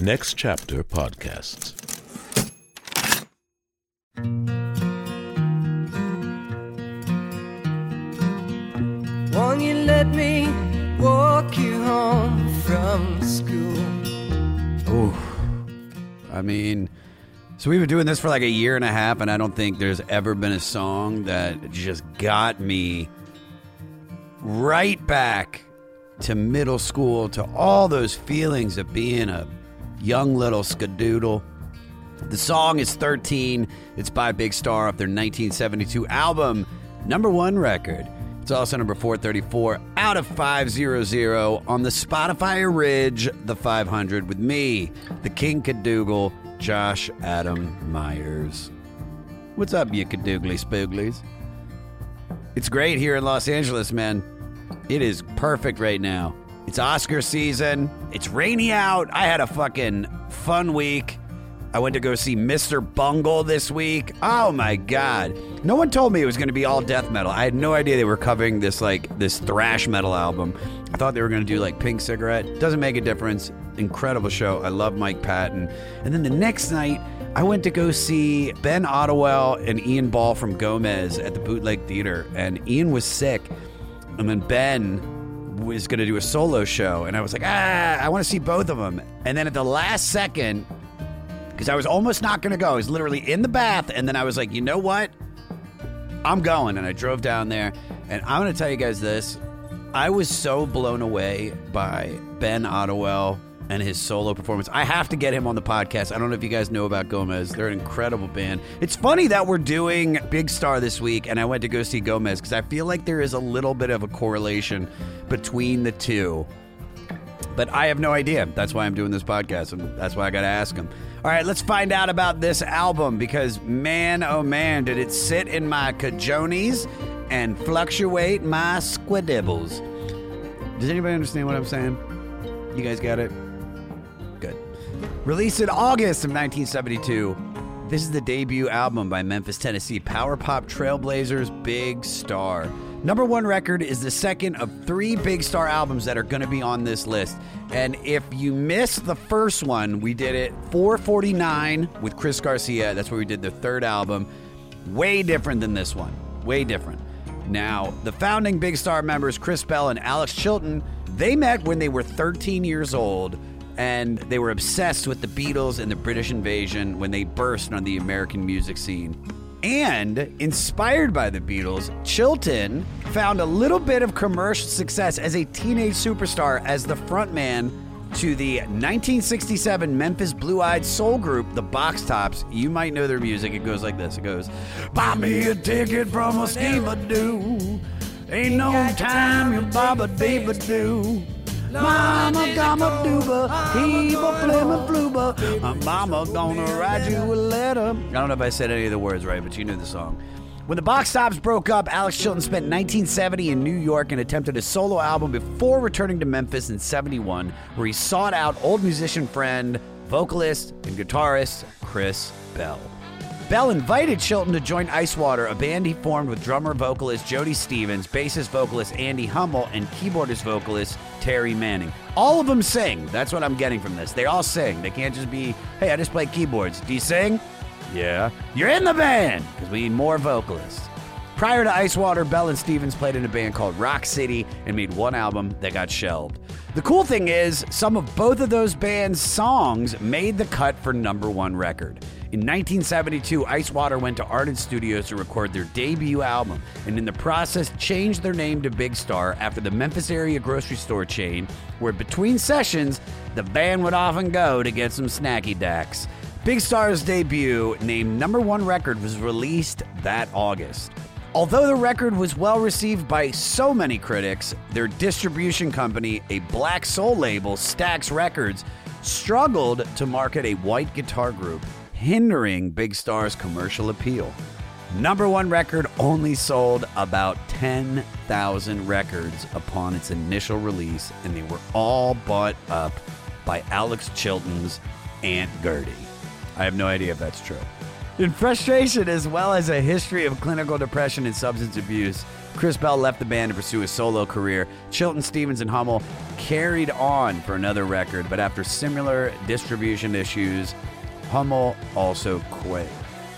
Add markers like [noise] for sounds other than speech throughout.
Next Chapter Podcasts. Won't you let me walk you home from school? I mean, so we've been doing this for like a year and a half, and I don't think there's ever been a song that just got me right back to middle school, to all those feelings of being a young little skadoodle. The song is 13. It's by Big Star off their 1972 album, number one record. It's also number 434 out of 500 on the Spotify Ridge, the 500, with me, the King Cadougal, Josh Adam Myers. What's up, you Cadoogly Spooglies? It's great here in Los Angeles, man. It is perfect right now. It's Oscar season. It's rainy out. I had a fucking fun week. I went to go see Mr. Bungle this week. Oh my god. No one told me it was going to be all death metal. I had no idea they were covering this like this thrash metal album. I thought they were going to do like Pink Cigarette. Doesn't make a difference. Incredible show. I love Mike Patton. And then the next night, I went to go see Ben Ottewell and Ian Ball from Gomez at the Bootleg Theater. And Ian was sick. And then Ben was going to do a solo show. And I was like, ah, I want to see both of them. And then at the last second, because I was almost not going to go, I was literally in the bath. And then I was like, you know what? I'm going. And I drove down there. And I'm going to tell you guys this. I was so blown away by Ben Ottewell and his solo performance. I have to get him on the podcast. I don't know if you guys know about Gomez. They're an incredible band. It's funny that we're doing Big Star this week and I went to go see Gomez because I feel like there is a little bit of a correlation between the two. But I have no idea. That's why I'm doing this podcast and that's why I got to ask him. All right, let's find out about this album because man, oh man, did it sit in my cajones and fluctuate my squidibbles. Does anybody understand what I'm saying? You guys got it? Released in August of 1972, this is the debut album by Memphis, Tennessee power pop trailblazers Big Star. Number one record is the second of three Big Star albums that are going to be on this list. And if you missed the first one, we did it 449 with Chris Garcia. That's where we did the third album. Way different than this one. Way different. Now, the founding Big Star members, Chris Bell and Alex Chilton, they met when they were 13 years old and they were obsessed with the Beatles and the British invasion when they burst on the American music scene. And inspired by the Beatles, Chilton found a little bit of commercial success as a teenage superstar as the frontman to the 1967 Memphis Blue Eyed Soul group, the Box Tops. You might know their music. It goes like this it goes, Buy me a ticket from a schema do. Ain't no time you baba diva do. Mama gama dooba, heeba flimma fluba. Mama gonna write you a letter. I don't know if I said any of the words right, but you knew the song. When the Box Tops broke up, Alex Chilton spent 1970 in New York and attempted a solo album before returning to Memphis in 71, where he sought out old musician friend, vocalist, and guitarist Chris Bell. Bell invited Chilton to join Icewater, a band he formed with drummer vocalist Jody Stevens, bassist vocalist Andy Hummel, and keyboardist vocalist Terry Manning. All of them sing. That's what I'm getting from this. They all sing. They can't just be, hey, I just play keyboards. Do you sing? Yeah. You're in the band because we need more vocalists. Prior to Icewater, Bell and Stevens played in a band called Rock City and made one album that got shelved. The cool thing is, some of both of those bands' songs made the cut for number one record. In 1972, Icewater went to Ardent Studios to record their debut album, and in the process changed their name to Big Star after the Memphis area grocery store chain, where between sessions, the band would often go to get some snacky dacks. Big Star's debut, named number one record, was released that August. Although the record was well received by so many critics, their distribution company, a black soul label, Stax Records, struggled to market a white guitar group, hindering Big Star's commercial appeal. Number one record only sold about 10,000 records upon its initial release, and they were all bought up by Alex Chilton's Aunt Gertie. I have no idea if that's true. In frustration, as well as a history of clinical depression and substance abuse, Chris Bell left the band to pursue a solo career. Chilton, Stevens, and Hummel carried on for another record, but after similar distribution issues, Hummel also quit.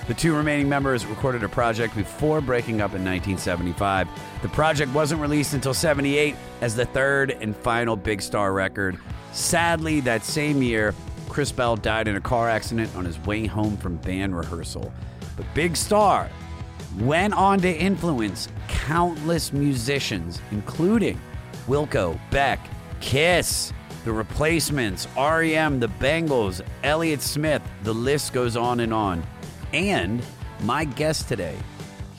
The two remaining members recorded a project before breaking up in 1975. The project wasn't released until 78 as the third and final Big Star record. Sadly, that same year, Chris Bell died in a car accident on his way home from band rehearsal. But Big Star went on to influence countless musicians, including Wilco, Beck, Kiss, The Replacements, REM, The Bangles, Elliott Smith. The list goes on and on. And my guest today,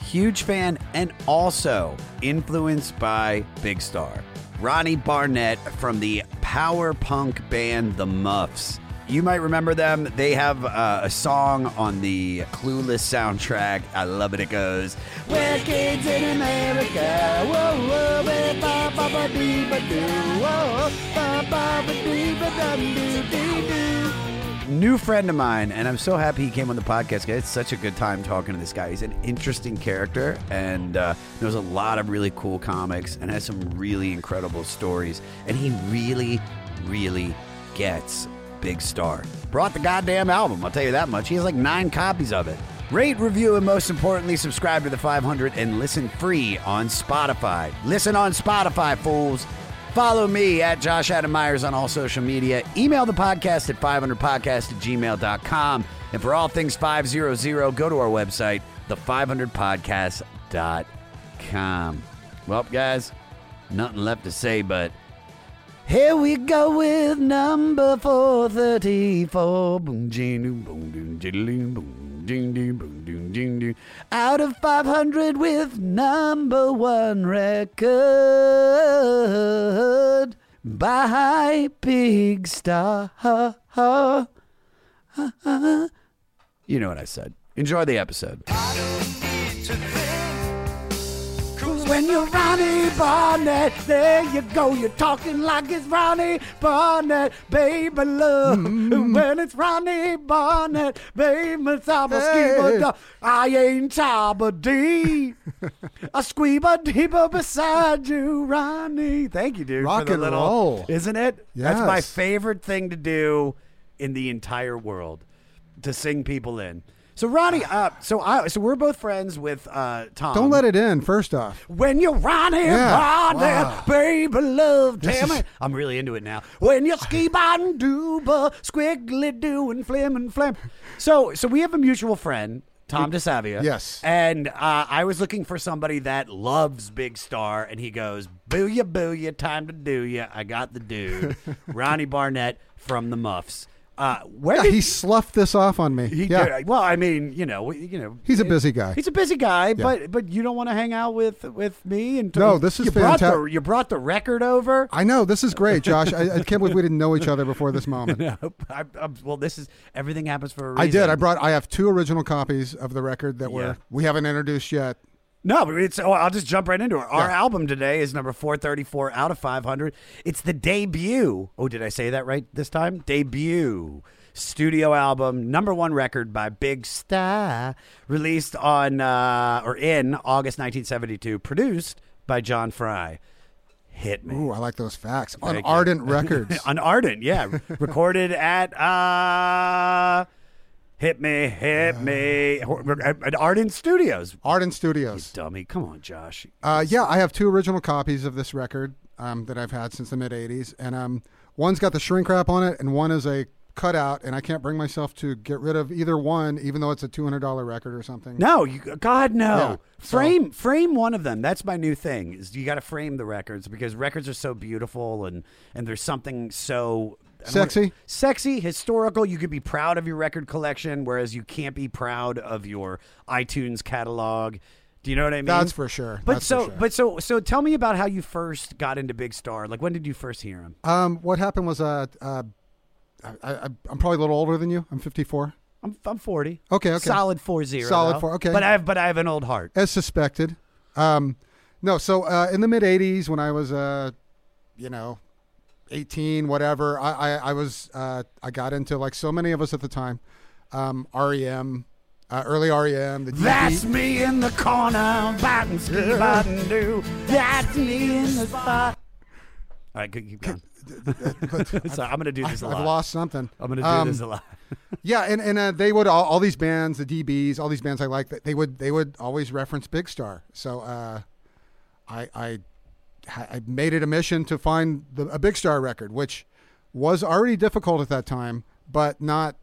huge fan and also influenced by Big Star, Ronnie Barnett from the power punk band The Muffs. You might remember them. They have uh, a song on the Clueless soundtrack. I love it. It goes, We're kids in America. Whoa, whoa, ba, ba, ba, ba, dee, ba, doo. Whoa, ba, ba, dee, ba, dum, doo, dee, doo. New friend of mine, and I'm so happy he came on the podcast. It's such a good time talking to this guy. He's an interesting character, and uh, knows a lot of really cool comics, and has some really incredible stories. And he really, really gets Big Star. Brought the goddamn album, I'll tell you that much. He has like nine copies of it. Rate, review, and most importantly, subscribe to the 500 and listen free on Spotify. Listen on Spotify, fools. Follow me at Josh Adam Myers on all social media. Email the podcast at 500podcast at gmail.com. And for all things 500, go to our website, the500podcast.com. Well, guys, nothing left to say, but here we go with number 434. Boom, boom, boom, boom. Out of 500 with number one record by Big Star. You know what I said. Enjoy the episode. When you're Ronnie Barnett, there you go. You're talking like it's Ronnie Barnett, baby love. Mm-hmm. When it's Ronnie Barnett, baby, Taba Hey. I ain't Taba D. [laughs] A squeeba deeper beside you, Ronnie. Thank you, dude. Rock for the and little, roll. Isn't it? That's my favorite thing to do in the entire world to sing people in. So Ronnie, uh, so I, so we're both friends with uh, Tom. Don't let it in, first off. When you're Ronnie Yeah. Barnett, Wow. baby love, damn is- it. I'm really into it now. When you're ski on dooba, squiggly do and flim and flam. So, so we have a mutual friend, Tom DeSavia. Yes. And uh, I was looking for somebody that loves Big Star, and he goes, booyah, booyah, time to do ya. I got the dude. [laughs] Ronnie Barnett from the Muffs. Uh, where Yeah, did he sloughed this off on me. he yeah. did- well, I mean, you know, you know, He's a busy guy. He's a busy guy, but but you don't want to hang out with with me and No, this is you brought the you brought the record over. I know. This is great, Josh. I, I can't believe we didn't know each other before this moment. [laughs] No, I, well, this is everything happens for a reason. I did. I brought. I have two original copies of the record that Yeah. were we haven't introduced yet. No, but it's. Oh, I'll just jump right into it. Our album today is number four thirty four out of five hundred. It's the debut. Oh, did I say that right this time? Debut studio album, number one record by Big Star, released on uh, or in August nineteen seventy two, produced by John Fry. Hit me. Ooh, I like those facts on Thank you. Ardent [laughs] Records. on Ardent, yeah. Recorded at uh Hit Me, Hit Me at Ardent Studios. Ardent Studios. Dummy, come on, Josh. Uh, yeah, I have two original copies of this record um, that I've had since the mid '80s, and um, one's got the shrink wrap on it, and one is a cutout, and I can't bring myself to get rid of either one, even though it's a two hundred dollar record or something. No, you God no. Yeah, so- frame frame one of them. That's my new thing. Is you got to frame the records because records are so beautiful and and there's something so Sexy? sexy, historical. You could be proud of your record collection, whereas you can't be proud of your iTunes catalog. Do you know what I mean? That's for sure. But That's so, sure. but so, so, tell me about how you first got into Big Star. Like, when did you first hear him? Um, what happened was, uh, uh, I, I, I'm probably a little older than you. I'm 54, I'm, I'm 40. Okay, okay. Solid four zero. Solid though. four, okay. But I have, but I have an old heart. as suspected. Um, no, so uh, in the mid '80s, when I was, uh, you know, 18, whatever, I, I, I was, uh, I got into like so many of us at the time, um, REM, uh, early REM. The DB That's me in the corner, biting, ski, biting, do. That's me in the spot. All right, keep going. [laughs] so I'm gonna do this a I've lot. lost something. I'm gonna do Um, this a lot. [laughs] Yeah, and and uh, they would all, all these bands, the DBs, all these bands I like, that they would they would always reference Big Star. So uh, I I I made it a mission to find the, a Big Star record, which was already difficult at that time, but not.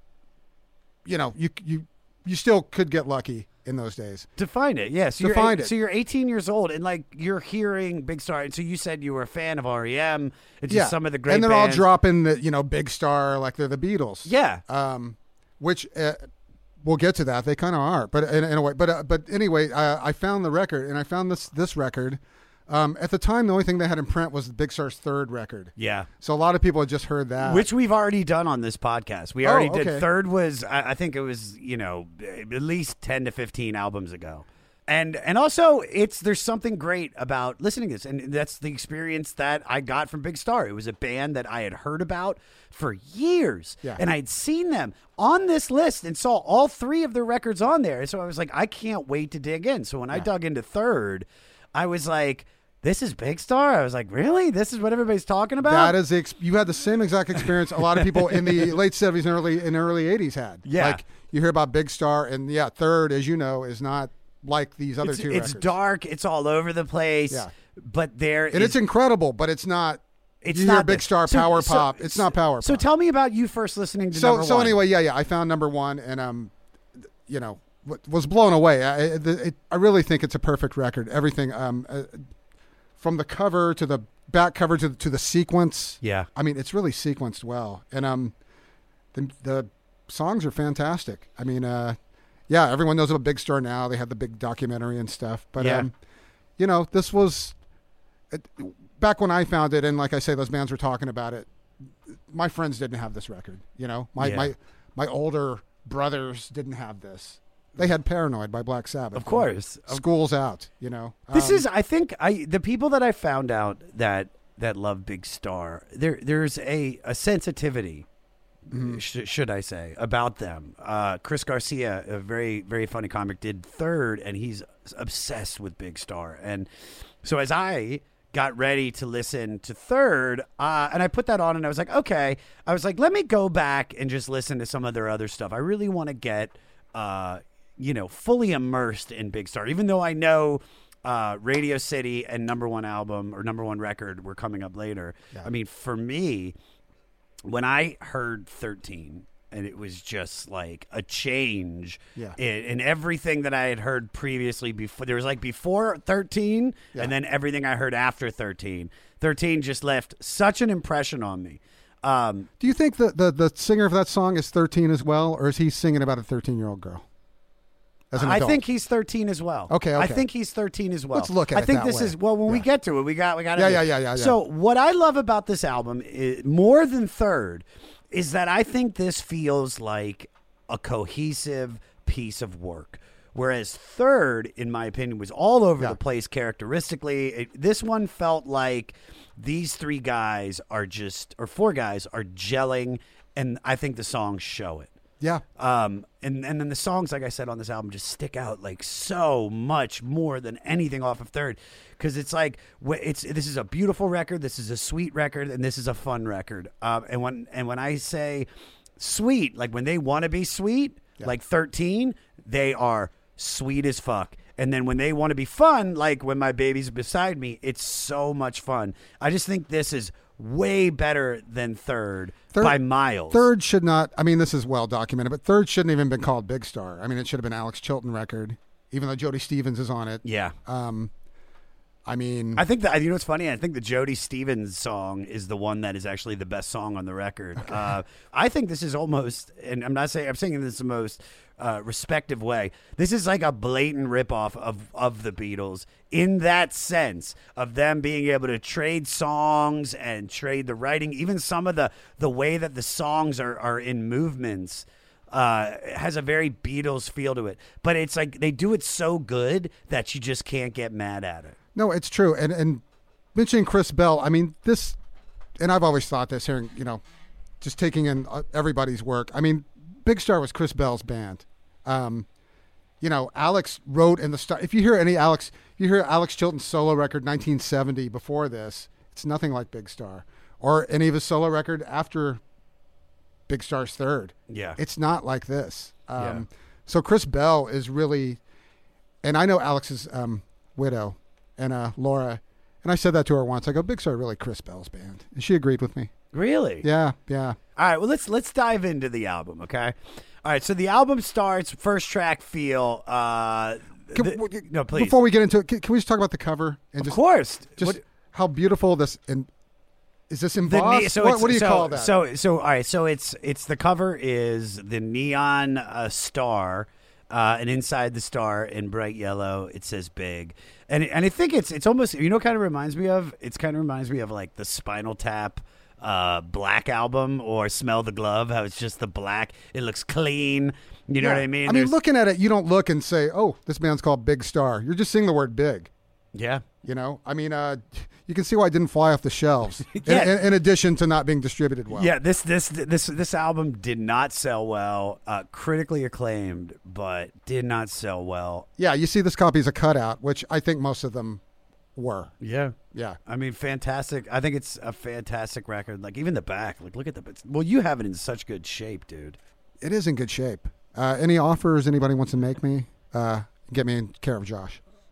You know, you you you still could get lucky in those days. To find it, yes. To you're find it. So you're 18 years old, and like you're hearing Big Star. And so you said you were a fan of REM. It's yeah, just some of the great. and they're bands. all dropping the you know Big Star like they're the Beatles. Yeah, um, which uh, we'll get to that. They kind of are, but in, in a way. But uh, but anyway, uh, I found the record, and I found this this record. Um, at the time, the only thing they had in print was Big Star's third record. yeah. So a lot of people had just heard that. Which we've already done on this podcast. We Oh, already did. Third was, I, I think it was, you know, at least 10 to 15 albums ago. And and also, it's there's something great about listening to this, and that's the experience that I got from Big Star. It was a band that I had heard about for years, Yeah. and I had seen them on this list and saw all three of their records on there. And so I was like, I can't wait to dig in. So when I dug into Third, I was like, this is Big Star. I was like, really? This is what everybody's talking about? that is ex- you had the same exact experience a lot of people in the [laughs] late seventies and early in early eighties had. Yeah. like you hear about Big Star, and yeah, third, as you know, is not like these other it's, two it's records. dark. It's all over the place. Yeah. But there and it's incredible, but it's not. it's you not hear Big Star so- power so- pop. It's not power pop. So pop. tell me about you first listening to so so one. anyway, yeah, yeah, I found number one, and um, you know, was blown away. I, it, I really think it's a perfect record. Everything, um, uh, from the cover to the back cover to to the sequence. Yeah. I mean, it's really sequenced well, and um, the the songs are fantastic. I mean, uh, yeah, everyone knows about Big Star now. They have the big documentary and stuff, but Yeah. um, you know, this was. It, back when I found it, and like I say, those bands were talking about it. My friends didn't have this record. You know, my Yeah. my my older brothers didn't have this. They had "Paranoid" by Black Sabbath. Of course. School's out. You know, This Um, is, I think, I the people that I found out that that love Big Star. There, there's a a sensitivity, Mm-hmm. sh- should I say, about them. Uh, Chris Garcia, a very very funny comic, did third, and he's obsessed with Big Star. And so as I got ready to listen to third, uh, and I put that on, and I was like, okay. I was like, let me go back and just listen to some of their other stuff. I really want to get. Uh, you know, fully immersed in Big Star, even though I know uh, Radio City and number one album or number one record were coming up later. I mean, for me, when I heard 13, and it was just like a change Yeah. in, in everything that I had heard previously before. There was like before 13, Yeah. and then everything I heard after 13. 13 just left such an impression on me. Um, Do you think the, the the singer of that song is 13 as well, or is he singing about a 13 year old girl? As an I adult? think he's 13 as well. Okay, I think he's 13 as well. Let's look at I it think that this way. is well when we Yeah. get to it, we got we got Yeah, yeah, yeah, yeah, yeah. So what I love about this album is more than third is that I think this feels like a cohesive piece of work. Whereas third, in my opinion, was all over Yeah. the place characteristically. It, this one felt like these three guys are just, or four guys are gelling, and I think the songs show it. Yeah. Um, and and then the songs, like I said on this album, just stick out like so much more than anything off of Third, because it's like it's this is a beautiful record, this is a sweet record, and this is a fun record. Um, and when and when I say sweet, like when they want to be sweet, like Thirteen, they are sweet as fuck. And then when they want to be fun, like when my baby's beside me, it's so much fun. I just think this is way better than Third, Third- by miles. Third should not. I mean, this is well documented, but third shouldn't even been called Big Star. I mean, it should have been Alex Chilton record, even though Jody Stevens is on it. yeah. Um, I mean, I think that you know what's funny. I think the Jody Stevens song is the one that is actually the best song on the record. Uh, I think this is almost, and I'm not saying I'm saying this the most uh, respective way. This is like a blatant ripoff of of the Beatles in that sense of them being able to trade songs and trade the writing, even some of the the way that the songs are are in movements uh, has a very Beatles feel to it. But it's like they do it so good that you just can't get mad at it. No, it's true. And and mentioning Chris Bell, I mean this, and I've always thought this. Hearing you know, just taking in uh, everybody's work. I mean, Big Star was Chris Bell's band. Um, you know, Alex wrote in the start. If you hear any Alex, you hear Alex Chilton's solo record 1970 before this, it's nothing like Big Star or any of his solo record after Big Star's third. Yeah. It's not like this. Um, So Chris Bell is really, and I know Alex's um, widow and uh, Laura, and I said that to her once. I go, Big Star really Chris Bell's band, and she agreed with me. Really? Yeah, yeah. All right, well let's let's dive into the album, okay? All right, so the album starts first track feel uh Can- the- no, please. Before we get into it, can, can we just talk about the cover and of just course. just What- how beautiful this and is this embossed? ne- so what, what do you so, call that? So so all right, so it's it's the cover is the neon uh, star uh, and inside the star in bright yellow it says big. And and I think it's it's almost you know kind of reminds me of? It's kind of reminds me of like the Spinal Tap uh, Black album or Smell the Glove how it's just the black. It looks clean. You know Yeah. what I mean? I mean, There's- looking at it, you don't look and say, "Oh, this band's called Big Star." You're just seeing the word "big." Yeah. You know, I mean, uh, you can see why it didn't fly off the shelves. [laughs] in- Yeah. in, in addition to not being distributed well. Yeah, this this this this album did not sell well. Uh, critically acclaimed, but did not sell well. Yeah, you see this copy is a cutout, which I think most of them were. Yeah, Yeah. I mean, fantastic. I think it's a fantastic record. Like even the back. Like look at the. Well, you have it in such good shape, dude. It is in good shape. Uh, any offers anybody wants to make me? Uh, get me in care of Josh.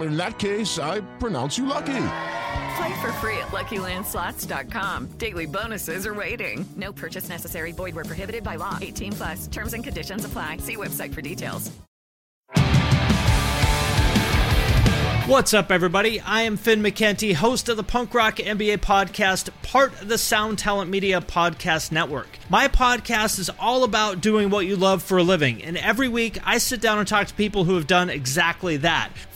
In that case, I pronounce you lucky. Play for free at LuckyLandSlots.com. Daily bonuses are waiting. No purchase necessary. Void where prohibited by law. 18 plus. Terms and conditions apply. See website for details. What's up, everybody? I am Finn McKenty, host of the Punk Rock MBA podcast, part of the Sound Talent Media Podcast Network. My podcast is all about doing what you love for a living, and every week I sit down and talk to people who have done exactly that.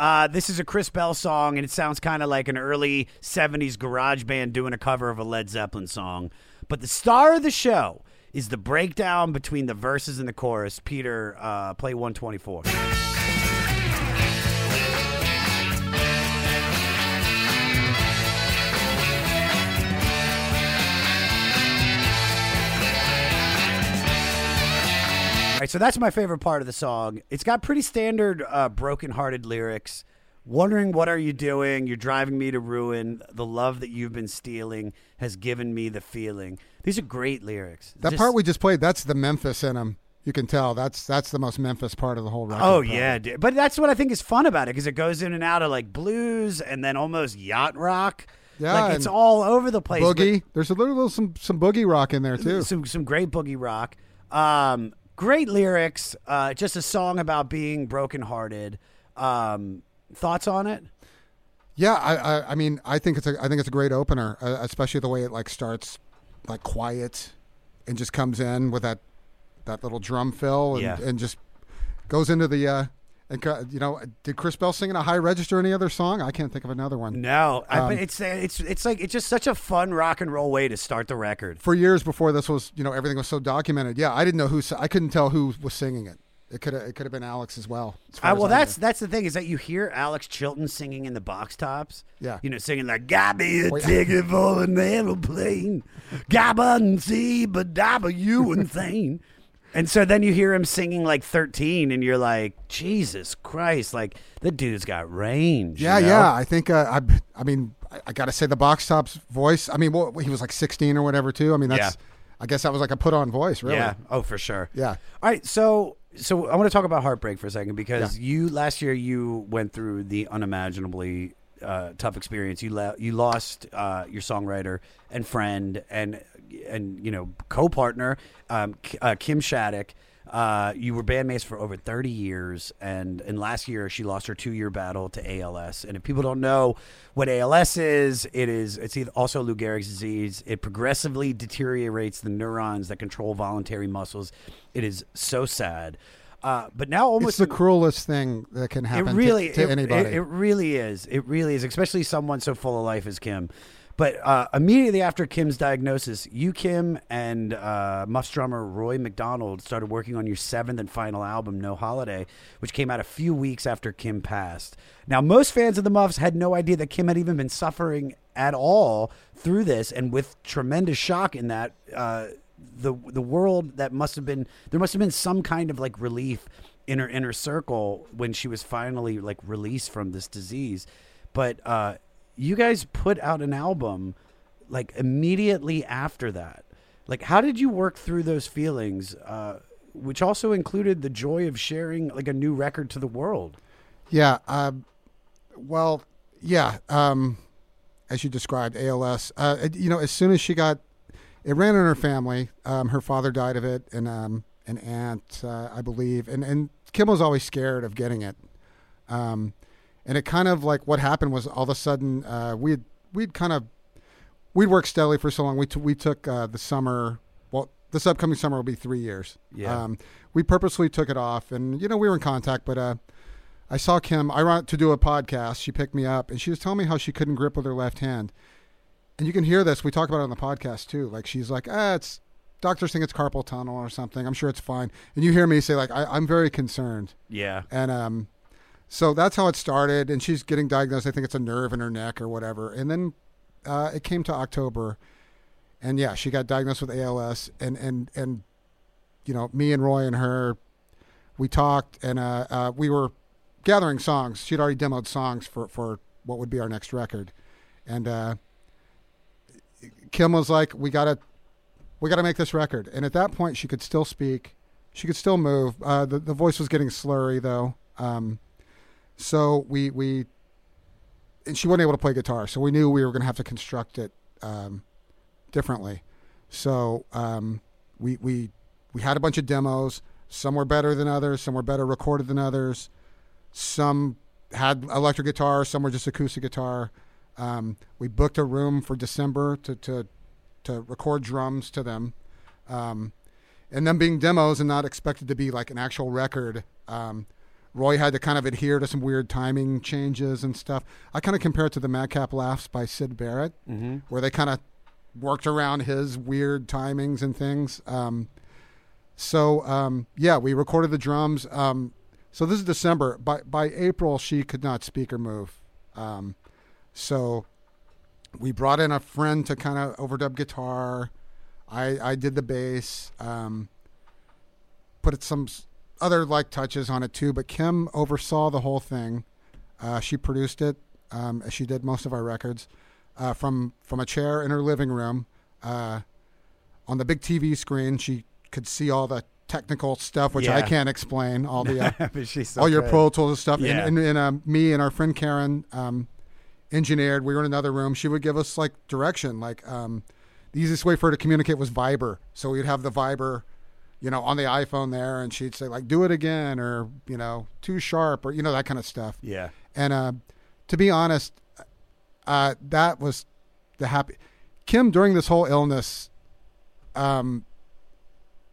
Uh, this is a Chris Bell song, and it sounds kind of like an early '70s garage band doing a cover of a Led Zeppelin song. But the star of the show is the breakdown between the verses and the chorus. Peter, uh, play 124. Right, so that's my favorite part of the song. It's got pretty standard uh, broken-hearted lyrics. Wondering what are you doing? You're driving me to ruin. The love that you've been stealing has given me the feeling. These are great lyrics. that Just- part we just played, that's the Memphis in them. You can tell that's that's the most Memphis part of the whole record. Oh yeah, dude. but that's what I think is fun about it because it goes in and out of like blues and then almost yacht rock. Yeah, like it's all over the place. Boogie. There's a little, little some some boogie rock in there too. some some great boogie rock. Um, great lyrics. Uh, just a song about being brokenhearted. Um, thoughts on it? Yeah, I, I, I mean, I think it's a, I think it's a great opener, uh, especially the way it like starts, like quiet, and just comes in with that, that little drum fill, and, Yeah. and just goes into the, uh, and you know, did Chris Bell sing in a high register any other song? I can't think of another one. No, I, Um, but it's it's it's like it's just such a fun rock and roll way to start the record. For years before this was, you know, everything was so documented. Yeah, I didn't know who, I couldn't tell who was singing it. It could have, it could have been Alex as well. as Uh, well, I that's that's the thing is that you hear Alex Chilton singing in the box tops. Yeah. you know, singing like "Got me a Wait. ticket for an aeroplane, gabba and see, but dabba you [laughs] insane." And so then you hear him singing like 13, and you're like, Jesus Christ, like the dude's got range. you Yeah, know? yeah. I think uh, I. I mean, I, I got to say the box tops voice. I mean, what, he was like 16 or whatever too. I mean, that's. Yeah. I guess that was like a put on voice, really. Yeah. Oh, for sure. Yeah. All right. So, so I want to talk about heartbreak for a second because Yeah. you last year you went through the unimaginably uh, tough experience. You le- you lost uh, your songwriter and friend and and you know co-partner um, uh, Kim Shattuck. Uh, you were bandmates for over 30 years, and, and last year she lost her two year battle to ALS. And if people don't know what ALS is, it is it's also Lou Gehrig's disease. It progressively deteriorates the neurons that control voluntary muscles. It is so sad. Uh, but now almost It's the cruelest thing that can happen it really to, to it, anybody. It, it really is. It really is, especially someone so full of life as Kim. But uh, immediately after Kim's diagnosis, you, Kim, and uh, Muff's drummer Roy McDonald started working on your seventh and final album, No Holiday, which came out a few weeks after Kim passed. Now, most fans of the Muffs had no idea that Kim had even been suffering at all through this, and with tremendous shock in that. Uh, the the world that must have been there must have been some kind of like relief in her inner circle when she was finally like released from this disease but uh you guys put out an album like immediately after that like how did you work through those feelings uh which also included the joy of sharing like a new record to the world Yeah. Um, well, yeah. Um, as you described, ALS. Uh, you know, as soon as she got, it ran in her family. Um, her father died of it, and um, an aunt, uh, I believe, and and Kim was always scared of getting it. Um, and it kind of like what happened was all of a sudden uh, we'd we'd kind of we'd worked steadily for so long. We t- we took uh, the summer. Well, this upcoming summer will be three years. Yeah. Um, we purposely took it off, and you know we were in contact, but uh, I saw Kim. I went to do a podcast. She picked me up, and she was telling me how she couldn't grip with her left hand. And you can hear this. We talk about it on the podcast too. Like she's like, ah, it's doctors think it's carpal tunnel or something. I'm sure it's fine. And you hear me say like, I, I'm very concerned. yeah And um, so that's how it started. And she's getting diagnosed. I think it's a nerve in her neck or whatever. And then uh, it came to October, and yeah, she got diagnosed with ALS. And and and you know, me and Roy and her, we talked, and uh, uh, we were gathering songs. She'd already demoed songs for for what would be our next record, and uh, Kim was like, "We gotta, we gotta make this record." And at that point, she could still speak, she could still move. Uh, the the voice was getting slurry though, um, so we we, and she wasn't able to play guitar, so we knew we were gonna have to construct it um, differently. So um, we we we had a bunch of demos. Some were better than others. Some were better recorded than others. Some had electric guitar. Some were just acoustic guitar. Um, we booked a room for December to to to record drums to them, um, and them being demos and not expected to be like an actual record. Um, Roy had to kind of adhere to some weird timing changes and stuff. I kind of compare it to the Madcap Laughs by Syd Barrett, where they kind of worked around his weird timings and things. Um, so um, yeah, we recorded the drums. Um, so this is December. By by April, she could not speak or move. Um, so we brought in a friend to kind of overdub guitar. I I did the bass. Um, put some other like touches on it too. But Kim oversaw the whole thing. Uh, she produced it. Um, as she did most of our records uh, from from a chair in her living room. Uh, on the big TV screen, she could see all the technical stuff, which I can't explain. All the uh, [laughs] so all your good. Pro Tools and stuff. Yeah. And, and, and um, me and our friend Karen um, engineered. We were in another room. She would give us like direction. Like um, the easiest way for her to communicate was Viber. So we'd have the Viber, you know, on the iPhone there, and she'd say like, "Do it again," or you know, "Too sharp," or you know that kind of stuff. yeah And uh, to be honest, uh, that was the happy. Kim during this whole illness, um,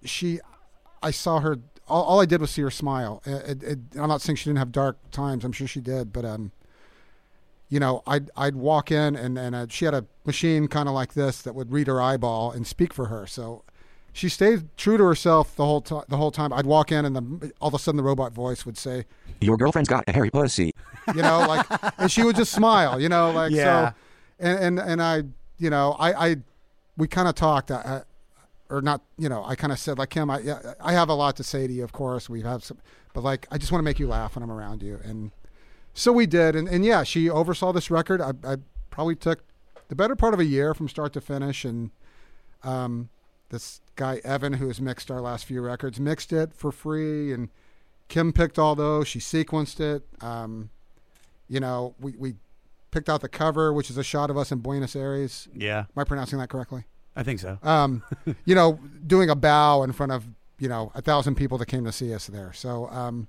she, I saw her. All, all I did was see her smile. It, it, I'm not saying she didn't have dark times. I'm sure she did, but um, you know, I'd I'd walk in and and uh, she had a machine kind of like this that would read her eyeball and speak for her. So she stayed true to herself the whole time. The whole time, I'd walk in and the, all of a sudden the robot voice would say, Your girlfriend's got a hairy pussy. you know, like, and she would just smile, you know, like Yeah. so, and and and I, you know, I I we kind of talked, uh, or not, you know, I kind of said like Kim, I yeah, I have a lot to say to you, of course, we have some, but like I just want to make you laugh when I'm around you, and so we did, and and yeah, she oversaw this record. I I probably took the better part of a year from start to finish, and um, this guy Evan, who has mixed our last few records, mixed it for free, and Kim picked all those. She sequenced it. Um, you know, we, we picked out the cover, which is a shot of us in Buenos Aires. yeah Am I pronouncing that correctly? i think so Um, [laughs] you know, doing a bow in front of you know, a thousand people that came to see us there. So, um,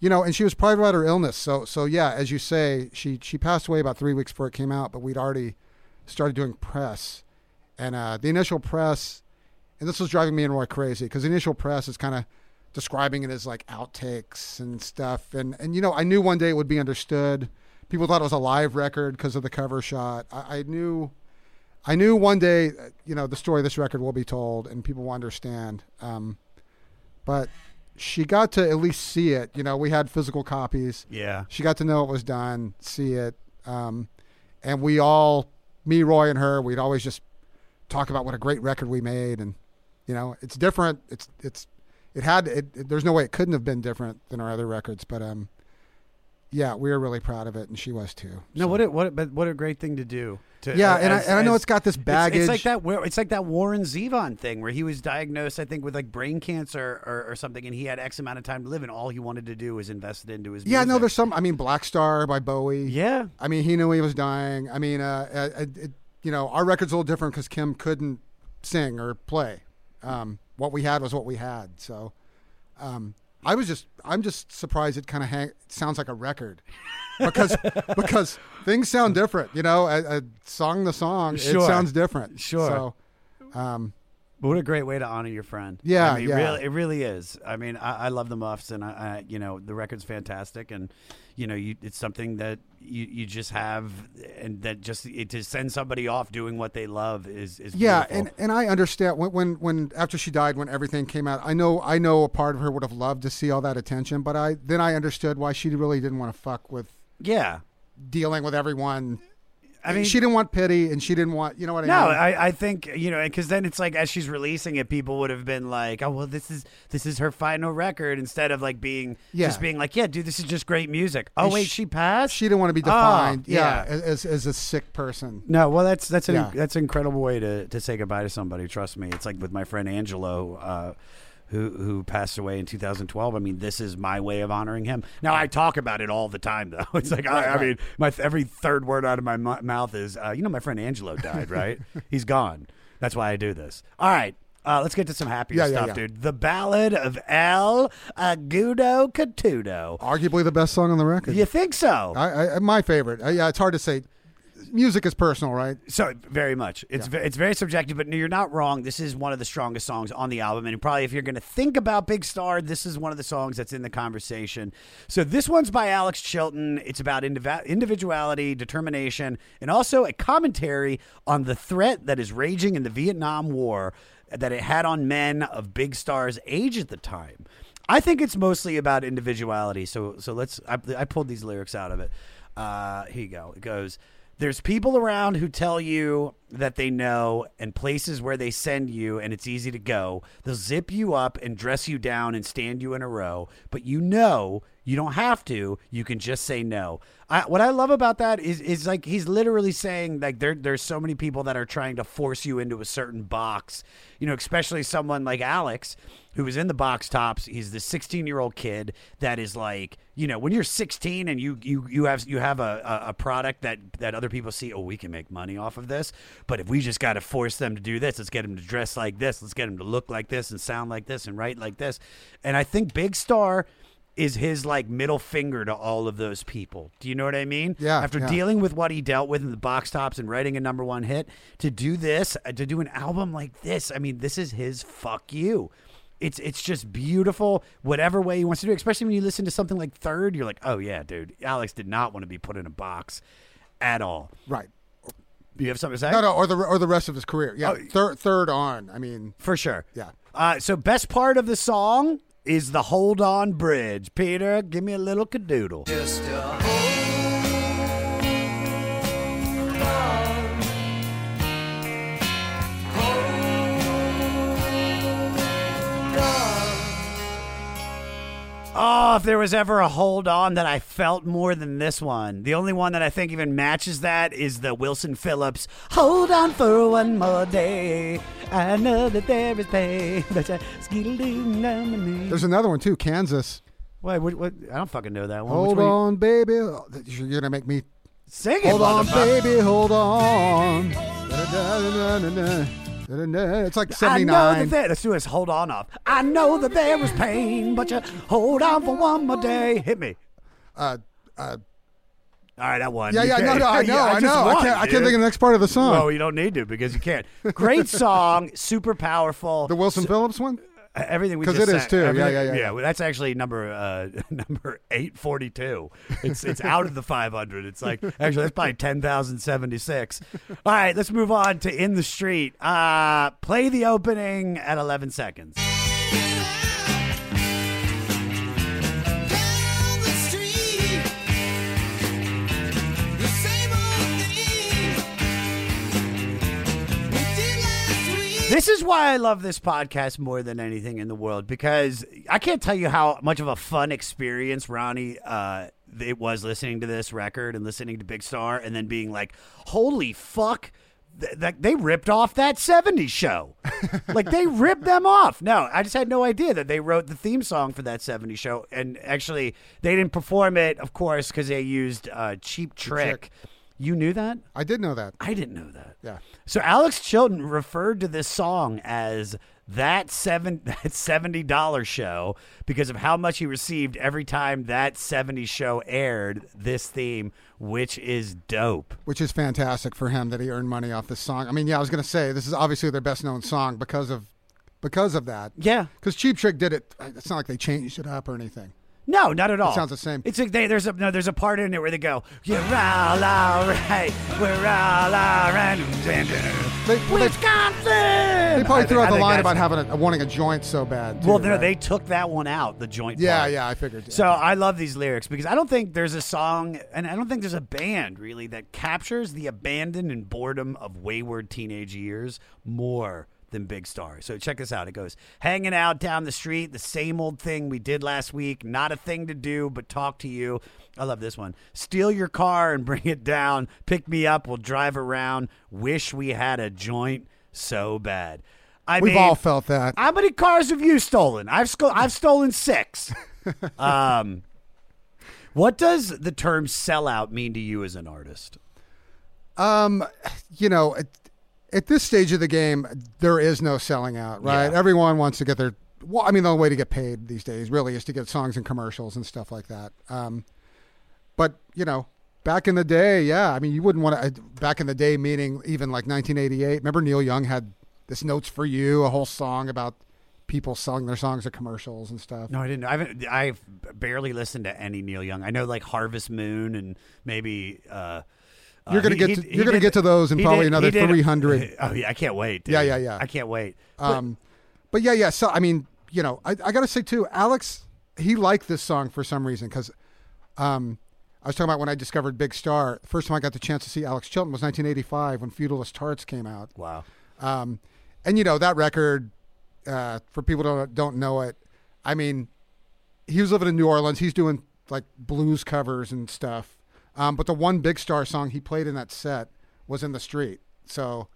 you know, and she was private about her illness. So, so yeah, as you say, she she passed away about three weeks before it came out, but we'd already started doing press, and uh, the initial press, and this was driving me and Roy crazy because the initial press is kind of describing it as like outtakes and stuff, and and you know, I knew one day it would be understood. People thought it was a live record because of the cover shot. I, I knew. I knew one day, uh, you know, the story of this record will be told and people will understand. Um, but she got to at least see it. You know, we had physical copies. Yeah. She got to know it was done, see it. Um, and we all, me, Roy, and her, we'd always just talk about what a great record we made. And, you know, it's different. It's, it's, it had, it, it- there's no way it couldn't have been different than our other records. But, um, yeah, we were really proud of it, and she was too. No, what a, what a, but what a great thing to do. To, Yeah, and I- as- and I know it's got this it's- baggage. It's, like that. Where it's like that Warren Zevon thing where he was diagnosed, I think, with like brain cancer or, or something, and he had X amount of time to live, and all he wanted to do was invest it into his. Yeah, no, music. there's some. I mean, Black Star by Bowie. Yeah. I mean, he knew he was dying. I mean, uh, uh, it, it- you know, our record's a little different because Kim couldn't sing or play. Um, what we had was what we had. So, um, I was just, I'm just surprised it kind of hang, sounds like a record because [laughs] because things sound different. You know, a, a song the song, Sure. it sounds different. Sure. So, um, But what a great way to honor your friend. Yeah, I mean, yeah. Really, it really is. I mean, I, I love the Muffs, and I, I, you know, the record's fantastic, and you know, you, it's something that you, you just have, and that just it, to send somebody off doing what they love is is yeah, beautiful. and, and I understand when, when when after she died, when everything came out, I know I know a part of her would have loved to see all that attention, but I then I understood why she really didn't want to fuck with yeah. dealing with everyone. I mean- she didn't want pity, and she didn't want you know what I No, mean. No, I, I think you know, because then it's like as she's releasing it, people would have been like, "Oh, well, this is this is her final record," instead of like being Yeah. just being like, "Yeah, dude, this is just great music." Oh And wait, sh- she passed. she didn't want to be Oh, defined. yeah. yeah, as as a sick person. No, well, that's that's an Yeah. that's an incredible way to, to say goodbye to somebody. Trust me, it's like with my friend Angelo, uh, who who passed away in 2012. I mean, this is my way of honoring him. Now, I talk about it all the time, though. [laughs] It's like I, I mean, my every third word out of my mu- mouth is, uh, you know, my friend Angelo died, right? [laughs] He's gone. That's why I do this. All right. Uh, let's get to some happier Yeah, yeah, stuff, yeah. dude. The Ballad of El Agudo Catudo. Arguably the best song on the record. You think so? I, I my favorite. Uh, yeah, it's hard to say. Music is personal, right? So very much. It's ve- it's very subjective, but no, you're not wrong. This is one of the strongest songs on the album, and probably if you're going to think about Big Star, this is one of the songs that's in the conversation. So this one's by Alex Chilton. It's about indiv- individuality, determination, and also a commentary on the threat that is raging in the Vietnam War that it had on men of Big Star's age at the time. I think it's mostly about individuality. So so let's. I, I pulled these lyrics out of it. Uh, here you go. It goes. There's people around who tell you that they know, and places where they send you, and it's easy to go. They'll zip you up and dress you down and stand you in a row. But you know you don't have to. You can just say no. I, what I love about that is is like he's literally saying like there there's so many people that are trying to force you into a certain box. You know, especially someone like Alex who was in the box tops. He's the 16 year old kid that is like, you know, when you're 16 and you you you have you have a, a, a product that that other people see, oh, we can make money off of this. But if we just got to force them to do this, let's get them to dress like this, let's get them to look like this and sound like this and write like this. And I think Big Star is his like middle finger to all of those people. Do you know what I mean? Yeah, After yeah. dealing with what he dealt with in the box tops and writing a number one hit, to do this, uh, to do an album like this, I mean, this is his fuck you. It's it's just beautiful, whatever way he wants to do it. Especially when you listen to something like Third, you're like, oh yeah, dude, Alex did not want to be put in a box at all. Right. Do you have something to say? No, no, or the or the rest of his career. Yeah, Oh. third third on. I mean, For sure. Yeah. Uh, so best part of the song is the hold on bridge. Peter, give me a little cadoodle. Oh, if there was ever a hold on that I felt more than this one. The only one that I think even matches that is the Wilson Phillips Hold on for one more day. I know that there is pain, but I skidoo down the knee. there's another one too. Kansas. Wait, what, what? I don't fucking know that one. Hold on, baby. You're gonna make me. Sing it, Hold on, baby. Hold on. It's like 79. I know that there, let's do this. Hold on off. I know that there is pain, but you hold on for one more day. Hit me. Uh, uh, All right, I won. yeah, You yeah, no, no, I [laughs] know, Yeah, I just know. I can't, I can't think of the next part of the song. Well, you don't need to because you can't. Great [laughs] song, super powerful. the Wilson Phillips one. Everything we 'Cause just it is too. Yeah, yeah, yeah, yeah. well, that's actually number uh, [laughs] number eight forty two. It's it's out of the five hundred. It's like actually that's probably ten thousand seventy six. All right, let's move on to in the street. Uh, play the opening at eleven seconds. This is why I love this podcast more than anything in the world because I can't tell you how much of a fun experience Ronnie uh, it was listening to this record and listening to Big Star and then being like, "Holy fuck!" th- That they ripped off that '70s show, [laughs] like they ripped them off. No, I just had no idea that they wrote the theme song for that '70s show, and actually they didn't perform it, of course, because they used uh, Cheap Trick. You knew that? I did know that. I didn't know that. Yeah. So Alex Chilton referred to this song as that seven [laughs] that seventy dollar show because of how much he received every time that seventy show aired this theme, which is dope. which is fantastic for him that he earned money off this song. I mean, yeah, I was going to say this is obviously their best known song because of because of that. Yeah. Because Cheap Trick did it. It's not like they changed it up or anything. No, not at all. It sounds the same. It's like they, there's a no, there's a part in it where they go, "You're all alright, we're all alright." They, well, they, Wisconsin. they I probably threw out the line about having a, wanting a joint so bad. too, Well, no, right? they took that one out, the joint. Yeah, part. yeah, I figured. So I love these lyrics because I don't think there's a song, and I don't think there's a band really that captures the abandon and boredom of wayward teenage years more than Big Star. So check this out. It goes, hanging out down the street, the same old thing we did last week. Not a thing to do but talk to you. I love this one. Steal your car and bring it down. Pick me up. We'll drive around. Wish we had a joint so bad. I We've mean, all felt that. how many cars have you stolen? I've sco- I've stolen six. [laughs] um, what does the term sellout mean to you as an artist? Um, you know, at, this stage of the game, there is no selling out, right? Yeah. Everyone wants to get their. Well, I mean, the only way to get paid these days really is to get songs and commercials and stuff like that. Um, but you know, back in the day, yeah, I mean, you wouldn't want to. Back in the day, meaning even like 1988. Remember, Neil Young had this "Notes for You," a whole song about people selling their songs at commercials and stuff. No, I didn't. I haven't. I've barely listened to any Neil Young. I know like Harvest Moon and maybe. Uh, You're gonna uh, get to- he you're gonna did- get to those in probably did- another did- 300. [laughs] Oh yeah, I can't wait. dude. Yeah, yeah, yeah. I can't wait. But- Um, but yeah, yeah. So I mean, you know, I, I got to say too, Alex, he liked this song for some reason because, um, I was talking about when I discovered Big Star. The first time I got the chance to see Alex Chilton was 1985 when Feudalist Tarts came out. wow. Um, and you know that record, uh, for people don't don't know it, I mean, he was living in New Orleans. He's doing like blues covers and stuff. Um, but the one Big Star song he played in that set was in the street. So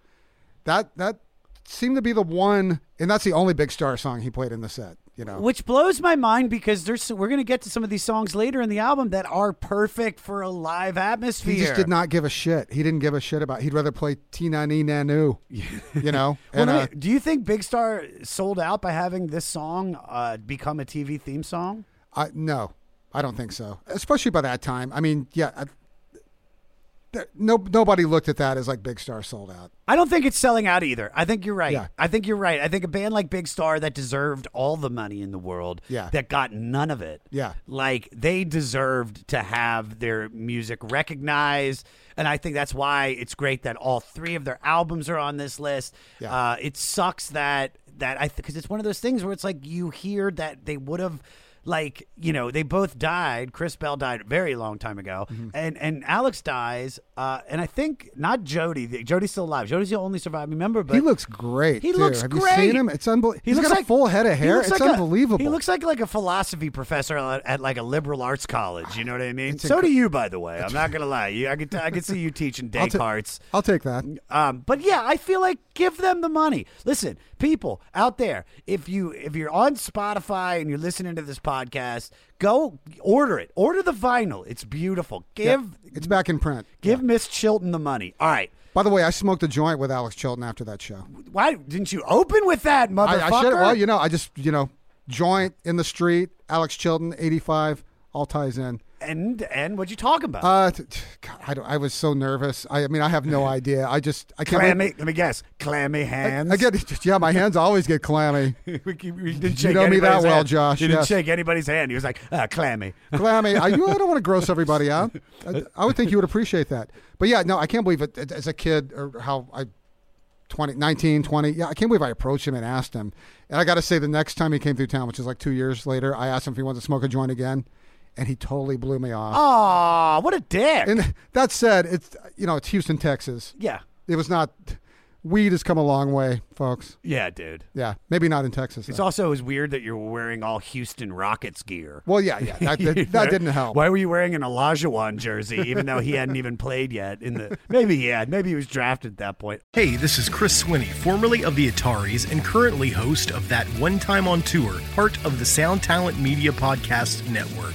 that that seemed to be the one, and that's the only Big Star song he played in the set. You know, Which blows my mind because there's we're gonna get to some of these songs later in the album that are perfect for a live atmosphere. he just did not give a shit. He didn't give a shit about. He'd rather play Tee Ni Nee Ni Noo. You know, [laughs] Well, and uh, do you think Big Star sold out by having this song uh, become a TV theme song? I, no, I don't think so. Especially by that time. I mean, yeah, I, there- no, nobody looked at that as like Big Star sold out. I don't think it's selling out either. I think you're right. Yeah. I think you're right. I think a band like Big Star that deserved all the money in the world, Yeah. that got none of it. Yeah. Like they deserved to have their music recognized. And I think that's why it's great that all three of their albums are on this list. Yeah. Uh, it sucks that that I because it's one of those things where it's like you hear that they would have like you know they both died. Chris Bell died a very long time ago, Mm-hmm. and and Alex dies, uh, and I think not Jody. Jody's still alive. Jody's the only surviving member, but he looks great. he too. looks Have great. you seen him? It's unbelievable. He He's looks got like a full head of hair. It's like a- unbelievable. he looks like like a philosophy professor at, at like a liberal arts college. You know what I mean? It's So inc- do you, by the way. I'm not gonna lie. You, I could I could see you teaching I'll ta- Descartes. I'll take that. Um, but yeah, I feel like give them the money. Listen, people out there, if you if you're on Spotify and you're listening to this podcast, go order it. Order the vinyl. It's beautiful. Give It's back in print. give Miss Chilton the money. All right. By the way, I smoked a joint with Alex Chilton after that show. Why didn't you open with that, motherfucker? I, I should. Well, you know, I just you know, joint in the street. Alex Chilton, eighty five, all ties in. And and what you talking about? Uh, t- t- God, I, don't, I was so nervous. I, I mean, I have no [laughs] idea. I just I can't. clammy. Let me guess. Clammy hands. I, I get yeah, my hands always get clammy. [laughs] we, we didn't You shake know me that well, hand. Josh, He didn't yes. shake anybody's hand. He was like, uh, clammy. [laughs] clammy. I, you, I don't want to gross everybody out. I, I would think you would appreciate that. But yeah, no, I can't believe it. As a kid, or how I 20, 19, 20. Yeah, I can't believe I approached him and asked him. And I got to say, the next time he came through town, which is like two years later, I asked him if he wanted to smoke a joint again, and he totally blew me off. Aw, what a dick. And that said, it's you know it's Houston, Texas. yeah. It was not. Weed has come a long way, folks. Yeah, dude. Yeah, maybe not in Texas. It's though. also it was weird that you're wearing all Houston Rockets gear. well, yeah, yeah, that, [laughs] that, that didn't help. Why were you wearing an Olajuwon jersey, even though he hadn't even played yet? In the maybe he had, maybe he was drafted at that point. Hey, this is Chris Swinney, formerly of the Ataris and currently host of That One Time on Tour, part of the Sound Talent Media Podcast Network.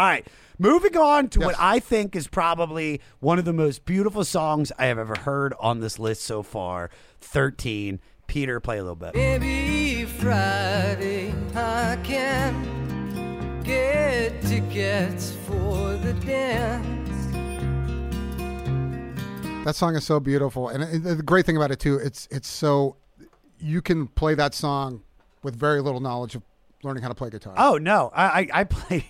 All right. Moving on to what I think is probably one of the most beautiful songs I have ever heard on this list so far 13. Peter, play a little bit. Maybe Friday I can get tickets for the dance. That song is so beautiful, and the great thing about it too, it's it's so you can play that song with very little knowledge of learning how to play guitar. Oh no, I I, I [laughs] play.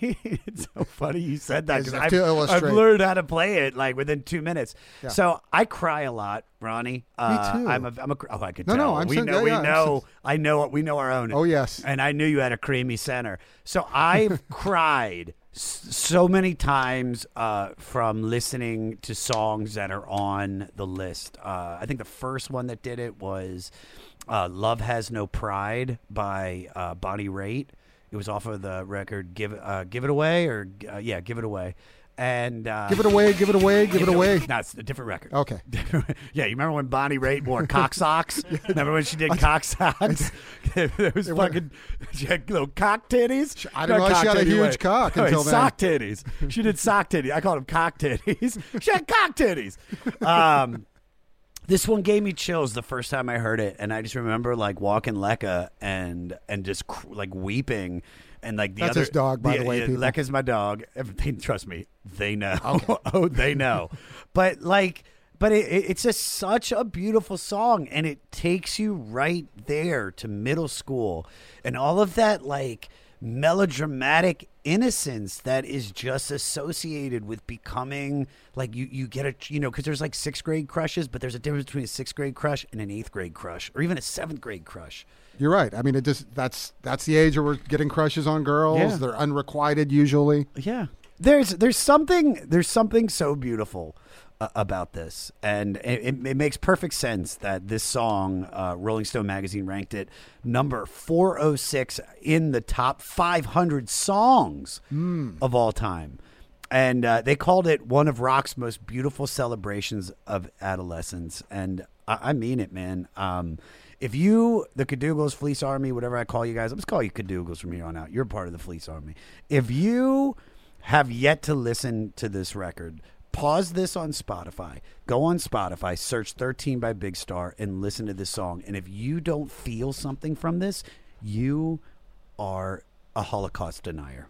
it's so funny you said that because I've, I've learned how to play it like within two minutes. Yeah. So I cry a lot, Ronnie. Uh, too. I'm a I'm a oh I could No, no, tell. I'm we saying- know yeah, we yeah, know I know we know our own. Oh, yes. and I knew you had a creamy center. So I've [laughs] cried so many times uh, from listening to songs that are on the list. Uh, I think the first one that did it was uh, "Love Has No Pride" by uh, Bonnie Raitt. It was off of the record "Give uh, Give It Away" or uh, yeah, "Give It Away." And uh, Give it away, give it away, give it away. No, it's a different record. Okay. [laughs] yeah, you remember when Bonnie Raitt wore cock socks? [laughs] remember when she did cock socks? [laughs] it was fucking. She had little cock titties. I didn't realize she had a huge wait. cock until then. Sock titties. She did sock titties. I called them cock titties. She had cock titties. Um, this one gave me chills the first time I heard it, and I just remember like walking Lekka and and just cr- like weeping. And like the That's other his dog, by the way, people. Lekka's my dog. Everything, trust me, they know. [laughs] oh, they know. but like, but it, it- it's just such a beautiful song, and it takes you right there to middle school, and all of that like melodramatic innocence that is just associated with becoming like you you get a you know because there's like sixth grade crushes but there's a difference between a sixth grade crush and an eighth grade crush or even a seventh grade crush You're right. I mean, it just that's that's the age where we're getting crushes on girls. Yeah. They're unrequited usually. Yeah. There's there's something there's something so beautiful about this, and it, it, makes perfect sense that this song, uh, Rolling Stone magazine ranked it number 406 in the top 500 songs of all time, and uh, they called it one of rock's most beautiful celebrations of adolescence, and I, I mean it, man. Um, if you, the Cadougals, Fleece Army, whatever I call you guys, I'm just call you Cadougals from here on out. You're part of the Fleece Army. If you have yet to listen to this record, pause this on Spotify. Go on Spotify, search 13 by Big Star, and listen to this song. And if you don't feel something from this, you are a Holocaust denier.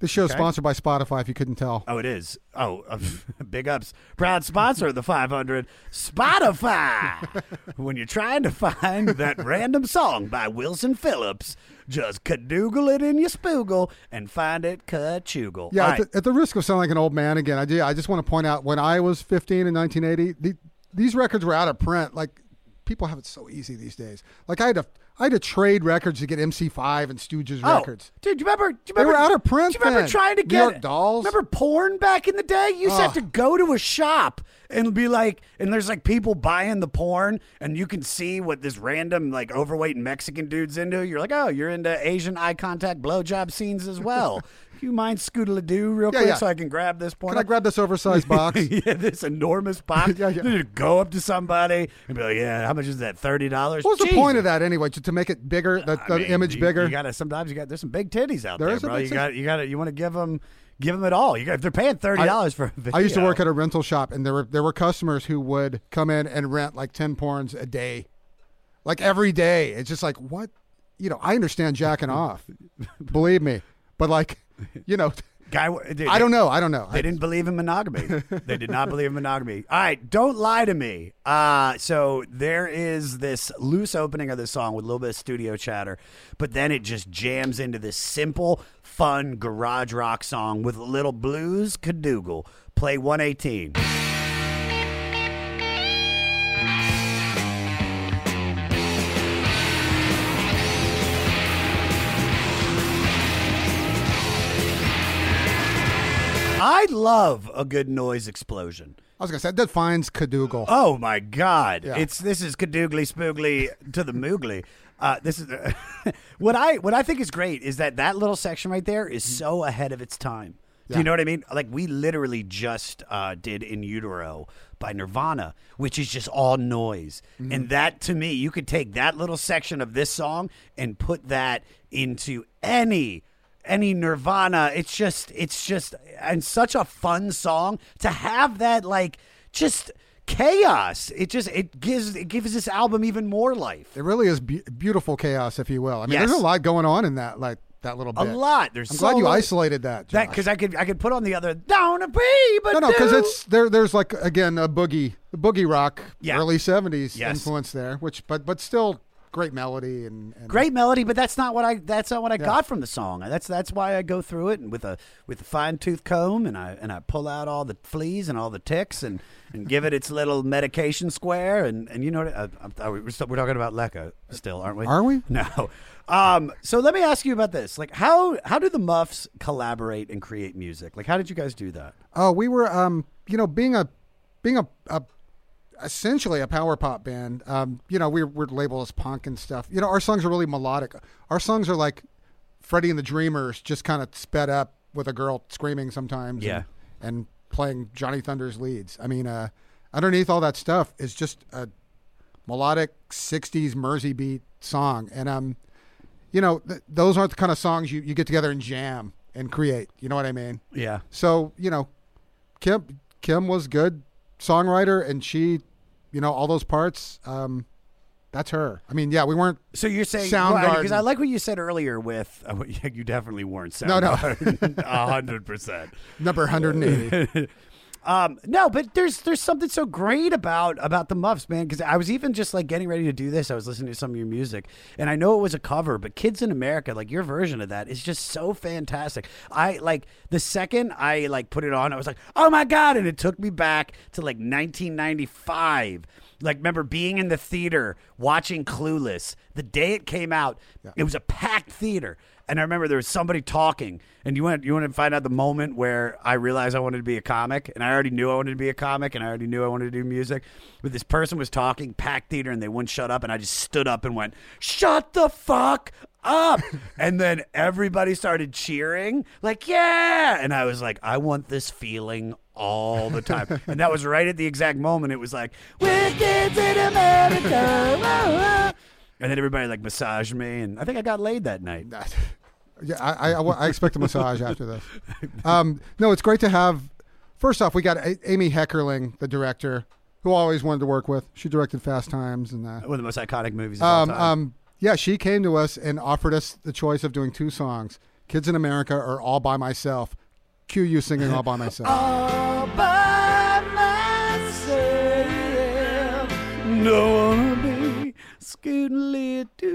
This show's Okay. sponsored by Spotify. If you couldn't tell. Oh, it is. Oh, uh, [laughs] big ups. Proud sponsor of the 500, Spotify. [laughs] when you're trying to find that random song by Wilson Phillips, Just cadoogle it in your spoogle and find it kachugle. Yeah, All at, the, at the risk of sounding like an old man again, I do. I just want to point out when I was 15 in 1980, the, these records were out of print. Like people have it so easy these days. Like I had to, I had to trade records to get MC5 and Stooges Oh, records. dude, do you remember? Do you remember? They were out of print Do you remember then. trying to New get York Dolls. Remember porn back in the day? You used to have to go to a shop and be like, and there's like people buying the porn, and you can see what this random like overweight Mexican dude's into. You're like, oh, you're into Asian eye contact blowjob scenes as well. [laughs] you mind scoodle doo real Yeah, quick yeah. so I can grab this porn? Can I grab this oversized [laughs] box? yeah, this enormous box. [laughs] Yeah, yeah. You go up to somebody and be like, yeah, how much is that? Thirty dollars. What's was the point of that anyway? To, to make it bigger, the, the mean, image you, bigger. You gotta sometimes you got there's some big titties out There there, bro. You got you got to you want to give them give them it all. You got if they're paying thirty dollars for. A video, I used to work at a rental shop, and there were there were customers who would come in and rent like ten porns a day, like every day. It's just like what, you know. I understand jacking off, [laughs] believe me, but like, [laughs] you know, Guy, dude, I don't know. I don't know. They didn't believe in monogamy. they did not believe in monogamy. All right, don't lie to me. Uh, so there is this loose opening of this song with a little bit of studio chatter, but then it just jams into this simple, fun garage rock song with a little blues cadoogle. Play 118. I love a good noise explosion. I was gonna say that defines Cadougal. Oh my God! Yeah. It's this is cadoogly spoogly to the moogly. Uh, this is [laughs] what I what I think is great is that that little section right there is so ahead of its time. Do Yeah. you know what I mean? Like we literally just uh, did "In Utero" by Nirvana, which is just all noise, and that to me, you could take that little section of this song and put that into any any Nirvana. It's just it's just and such a fun song to have that like just chaos. It just it gives it gives this album even more life. It really is be- beautiful chaos, if you will. I mean, Yes. there's a lot going on in that, like that little bit. A lot. There's I'm glad you isolated that. That because I could I could put on the other down a be but no, no, because it's there. There's like again a boogie, boogie rock, Yeah. early '70s Yes. influence there, which but but still great melody and, and great melody, but that's not what I that's not what I got from the song. That's that's why I go through it and with a with a fine tooth comb and I and I pull out all the fleas and all the ticks and, and give it its little medication square and, and you know what I, I, we're, still, we're talking about Lecca still, aren't we? Are we? [laughs] No. Um, so let me ask you about this. Like how how do the Muffs collaborate and create music? Like how did you guys do that? Oh, we were, um, you know, being a, being a, a essentially a power pop band. Um, you know, we're we're labeled as punk and stuff. You know, our songs are really melodic. Our songs are like Freddie and the Dreamers, just kind of sped up with a girl screaming sometimes. Yeah. And, and playing Johnny Thunders' leads. I mean, uh, underneath all that stuff is just a melodic '60s Mersey beat song, and um, you know, th- those aren't the kind of songs you you get together and jam and create. You know what I mean? Yeah. So you know, Kim Kim was good songwriter, and she, you know, all those parts. Um, that's her. I mean, yeah, we weren't. So you're saying Soundgarden. because I like what you said earlier with uh, yeah, [laughs] you definitely weren't No, no. Soundgarden. [laughs] a hundred percent number 180. [laughs] Um, no, but there's there's something so great about about the Muffs, man. Because I was even just like getting ready to do this. I was listening to some of your music, and I know it was a cover, but "Kids in America," like your version of that, is just so fantastic. I like the second I like put it on, I was like, "Oh my god!" And it took me back to like 1995. Like, remember being in the theater watching Clueless the day it came out. It was a packed theater. And I remember there was somebody talking, and you want you want to find out the moment where I realized I wanted to be a comic, and I already knew I wanted to be a comic, and I already knew I wanted to do music. But this person was talking, packed theater, and they wouldn't shut up, and I just stood up and went, "Shut the fuck up!" [laughs] and then everybody started cheering, like, "Yeah!" And I was like, "I want this feeling all the time," [laughs] and that was right at the exact moment. It was like, "We're kids in America." And then everybody like massaged me, and I think I got laid that night. [laughs] Yeah, I, I, I expect a massage after this. [laughs] Um, no, it's great to have. First off, we got a- Amy Heckerling, the director, who I always wanted to work with. She directed Fast Times and uh, One of the most iconic movies of all um, time. um, yeah, she came to us and offered us the choice of doing two songs: "Kids in America" or "All by Myself." Cue you singing "All by Myself." [laughs] all by myself. No one be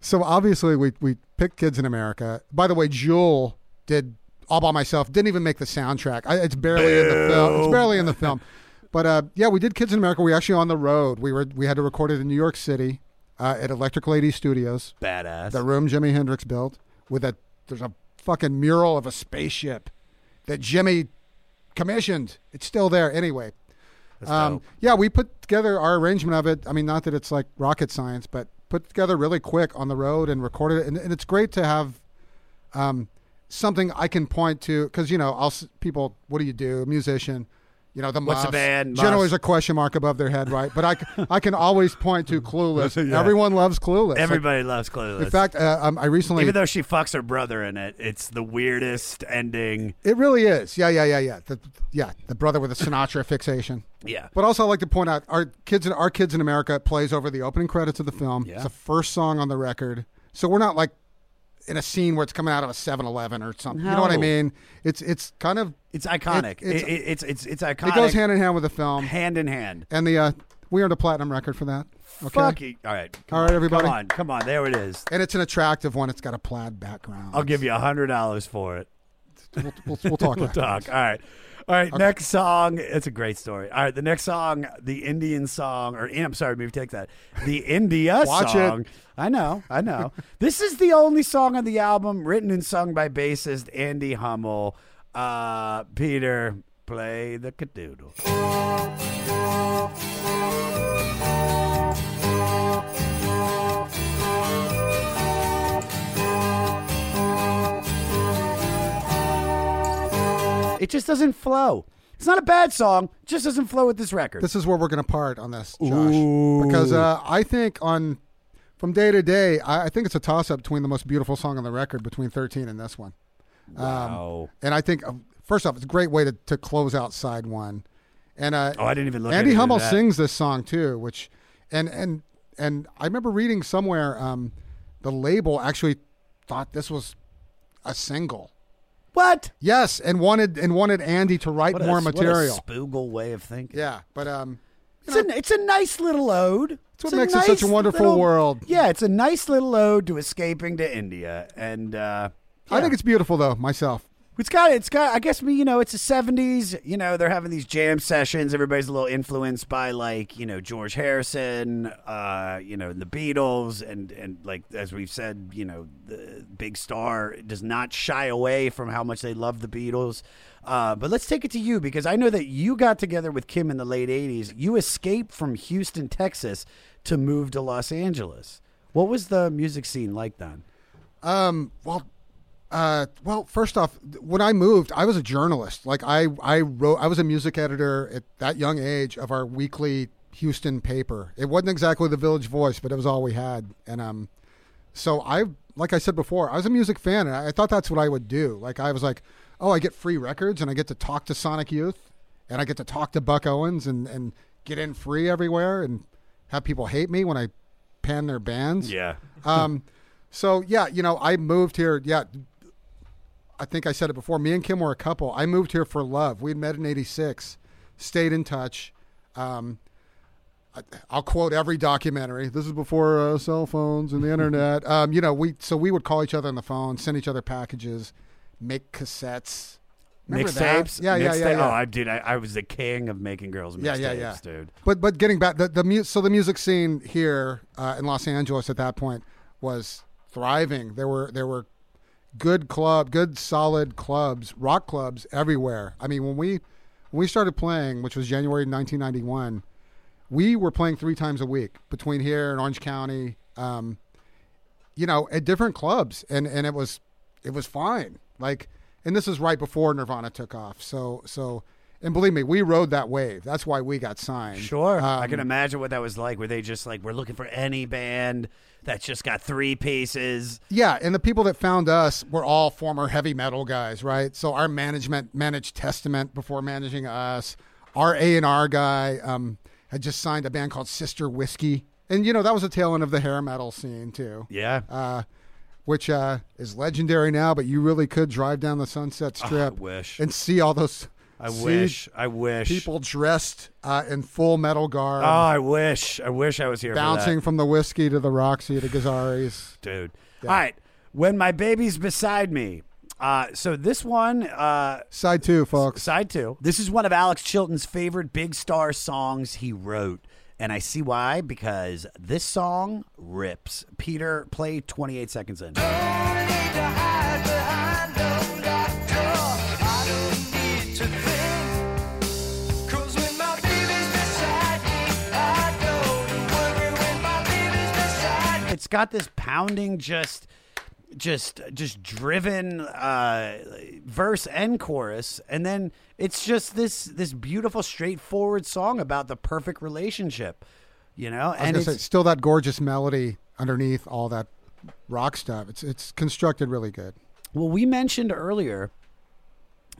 so obviously we we picked Kids in America. By the way, Jewel did all by myself. Didn't even make the soundtrack. I, it's barely in the film. It's barely in the film. But uh, yeah, we did Kids in America. We were actually on the road. We were we had to record it in New York City uh, at Electric Lady Studios. Badass. The room Jimi Hendrix built with a there's a fucking mural of a spaceship that Jimi commissioned. It's still there anyway. Um, yeah, we put together our arrangement of it. I mean, not that it's like rocket science, but put together really quick on the road and recorded it. And, and it's great to have um, something I can point to because you know, I'll people. What do you do? Musician. You know, the What's the muffs. band? Generally, there's a question mark above their head, right? But I, I can always point to [laughs] Clueless. Yeah. Everyone loves Clueless. Like, Everybody loves Clueless. in fact, uh, um, I recently even though she fucks her brother in it, it's the weirdest ending. It really is. Yeah, yeah, yeah, yeah. The, yeah, the brother with a Sinatra fixation. Yeah. But also, I like to point out our kids. In, our kids in America plays over the opening credits of the film. Yeah. It's the first song on the record, so we're not like in a scene where it's coming out of a 7-Eleven or something. You know what I mean? It's it's kind of It's iconic. It, it's, It- it- it's it's it's iconic. It goes hand in hand with the film. hand in hand. And the uh, we earned a platinum record for that. Okay. Fuck you. All right. come All right, on, everybody. Come on. Come on. There it is. And it's an attractive one. It's got a plaid background. I'll give you a hundred dollars for it. We'll, we'll, we'll talk. [laughs] we'll talk. All right. All right. Next song. It's a great story. All right. The next song, the Indian song, or I'm sorry, maybe take that. The [laughs] India Watch it. song. I know. I know. [laughs] this is the only song on the album written and sung by bassist Andy Hummel. Uh, Peter, play the cadoodle. It just doesn't flow. It's not a bad song. It just doesn't flow with this record. This is where we're going to part on this, Josh, Ooh. because uh, I think on from day to day, I, I think it's a toss up between the most beautiful song on the record between 13 and this one. Wow. Um, and I think uh, first off, it's a great way to, to close out side one. And uh, Oh, I didn't even look Andy Hummel that. sings this song too, which and and and I remember reading somewhere um, the label actually thought this was a single. What? Yes, and wanted and wanted Andy to write What a- more what a material. spoogle way of thinking. yeah, but um, It's a, it's a nice little ode. It's what makes it such a wonderful little- world. Yeah, it's a nice little ode to escaping to India, and uh, I think it's beautiful though myself. It's got it's got. I guess me, you know, it's the seventies. You know, they're having these jam sessions. Everybody's a little influenced by like you know George Harrison, uh, you know the Beatles, and and like as we've said, you know the big star does not shy away from how much they love the Beatles. Uh, but let's take it to you because I know that you got together with Kim in the late '80s. You escaped from Houston, Texas, to move to Los Angeles. What was the music scene like then? Um, well, uh, well, first off, when I moved, I was a journalist. Like I, I wrote, I was a music editor at that young age of our weekly Houston paper. It wasn't exactly the Village Voice, but it was all we had. And um, so I, like I said before, I was a music fan, and I, I thought that's what I would do. Like I was like, oh, I get free records, and I get to talk to Sonic Youth, and I get to talk to Buck Owens, and and get in free everywhere, and have people hate me when I pan their bands. Yeah. um, so yeah, you know, I moved here. Yeah, I think I said it before. Me and Kim were a couple. I moved here for love. We had met in '86, stayed in touch. Um, I, I'll quote every documentary. This is before uh, cell phones and the [laughs] internet. Um, you know, we so we would call each other on the phone, send each other packages, make cassettes. Mixtapes? Yeah, yeah, yeah, yeah. Oh, I did. I, I was the king of making girls mixtapes, Yeah, yeah, yeah, dude. But but getting back the the mu- so the music scene here uh, in Los Angeles at that point was thriving. There were there were good club, good solid clubs, rock clubs everywhere. I mean, when we when we started playing, which was January 1991, we were playing three times a week between here and Orange County. Um, you know, at different clubs, and and it was it was fine. Like, and this is right before Nirvana took off. So so, and believe me, we rode that wave. That's why we got signed. Sure. I Um, can imagine what that was like. Were they just like, we're looking for any band that's just got three pieces? Yeah, and the people that found us were all former heavy metal guys, right? So our management managed Testament before managing us. Our A and R guy um, had just signed a band called Sister Whiskey, and you know that was a tail end of the hair metal scene too. Yeah. uh, which uh, is legendary now. But you really could drive down the Sunset Strip, wish. and see all those I See wish. I wish. People dressed uh, in full metal garb. Oh, I wish. I wish I was here. for that. bouncing from the Whisky to the Roxy to Gazzarri's. dude. Yeah. All right. When my baby's beside me. Uh, so this one, uh, Side two, folks. side two. This is one of Alex Chilton's favorite big star songs he wrote. And I see why, because this song rips. Peter, play 28 seconds in. Got this pounding, just, just, just driven uh, verse and chorus, and then it's just this this beautiful, straightforward song about the perfect relationship. You know, and gonna say, it's, still that gorgeous melody underneath all that rock stuff. It's it's constructed really good. Well, we mentioned earlier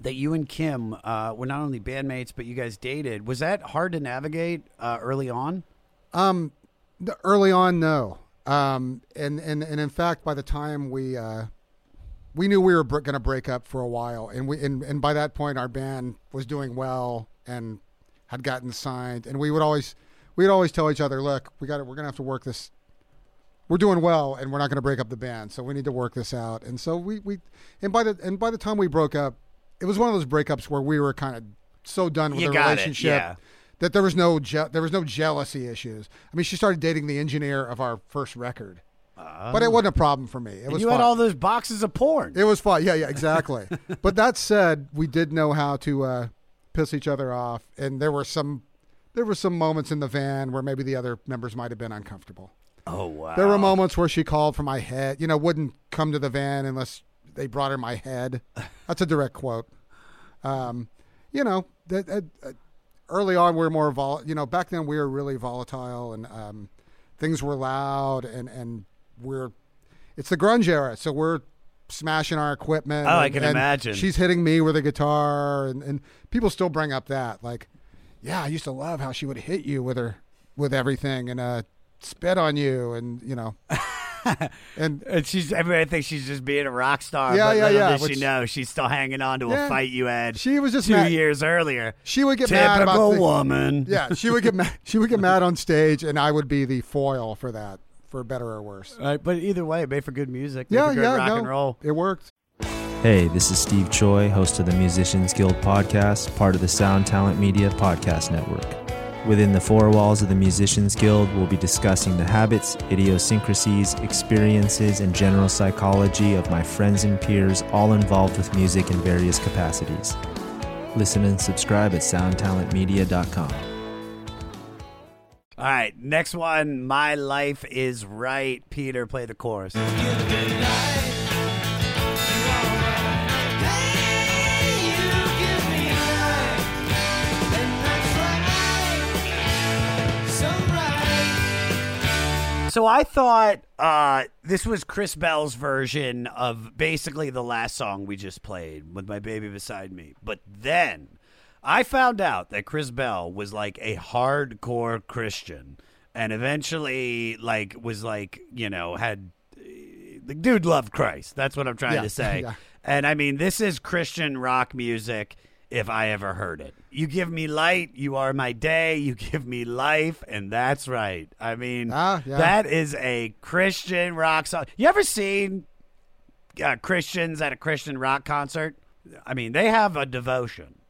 that you and Kim uh, were not only bandmates, but you guys dated. Was that hard to navigate uh, early on? Um, the, early on, no. Um, and and and in fact, by the time we uh, we knew we were br- going to break up for a while, and we and, and by that point, our band was doing well and had gotten signed, and we would always we'd always tell each other, look, we got we're going to have to work this. We're doing well, and we're not going to break up the band, so we need to work this out. And so we we and by the and by the time we broke up, it was one of those breakups where we were kind of so done with You the got it, relationship yeah. That there was no je- there was no jealousy issues. I mean, she started dating the engineer of our first record, but it wasn't a problem for me. It. And was you fun. had all those boxes of porn. it was fun. Yeah, yeah, [laughs] exactly. but that said, we did know how to uh, piss each other off, and there were some there were some moments in the van where maybe the other members might have been uncomfortable. Oh wow! There were moments where she called for my head. You know, wouldn't come to the van unless they brought her my head. That's a direct quote. Um, you know, that, that, early on we were more vol. You know, back then we were really volatile and um, things were loud and and we're it's the grunge era, so we're smashing our equipment. Oh, I can and imagine. She's hitting me with a guitar, and and people still bring up that like, yeah, I used to love how she would hit you with her with everything and uh spit on you and you know [laughs] and And she's everybody thinks she's just being a rock star. Yeah, but yeah, little yeah, Does which- she know she's still hanging on to Yeah. a fight you had? She was just two mad- years earlier. She would get mad about Typical woman. [laughs] Yeah, she would get mad. She would get mad on [laughs] stage, and I would be the foil for that, for better or worse. Right, but either way, it made for good music. Yeah, good yeah, rock no, and roll. It worked. Hey, this is Steve Choi, host of the Musicians Guild podcast, part of the Sound Talent Media Podcast Network. Within the four walls of the Musicians Guild, we'll be discussing the habits, idiosyncrasies, experiences, and general psychology of my friends and peers, all involved with music in various capacities. Listen and subscribe at soundtalentmedia.com. All right, next one. My life is right. Peter, play the chorus. [laughs] So I thought uh, this was Chris Bell's version of basically the last song we just played with my baby beside me. But then I found out that Chris Bell was like a hardcore Christian and eventually like was like, you know, had the dude loved Christ. That's what I'm trying Yeah, to say. [laughs] yeah. And I mean, this is Christian rock music if I ever heard it. You give me light, you are my day, you [laughs] give me life, and that's right. I mean, Ah, yeah. that is a Christian rock song. You ever seen uh, Christians at a Christian rock concert? I mean, they have a devotion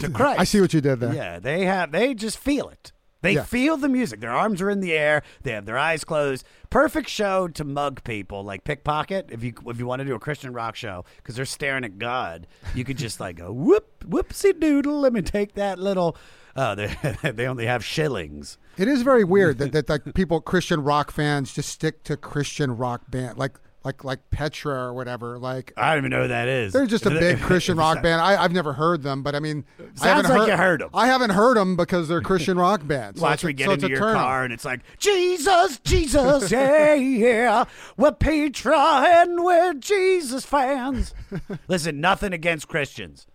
to Christ. [laughs] I see what you did there. Yeah, they have. They just feel it. They Yeah. feel the music. Their arms are in the air. They have their eyes closed. Perfect show to mug people, like pickpocket. If you if you want to do a Christian rock show, because they're staring at God, you could just like go whoop whoopsie doodle. Let me take that little. Oh, they [laughs] they only have shillings. It is very weird that, that like people Christian rock fans just stick to Christian rock band like like like Petra or whatever. Like I don't even know who that is. they're just a big Christian rock band. I, I've never heard them, but I mean, I Sounds haven't like heard, you heard 'em. I haven't heard them because they're Christian rock [laughs] bands. So Watch a- me get so into your turn-on. car and it's like Jesus, Jesus, yeah, yeah. We're Petra and we're Jesus fans. [laughs] Listen, nothing against Christians.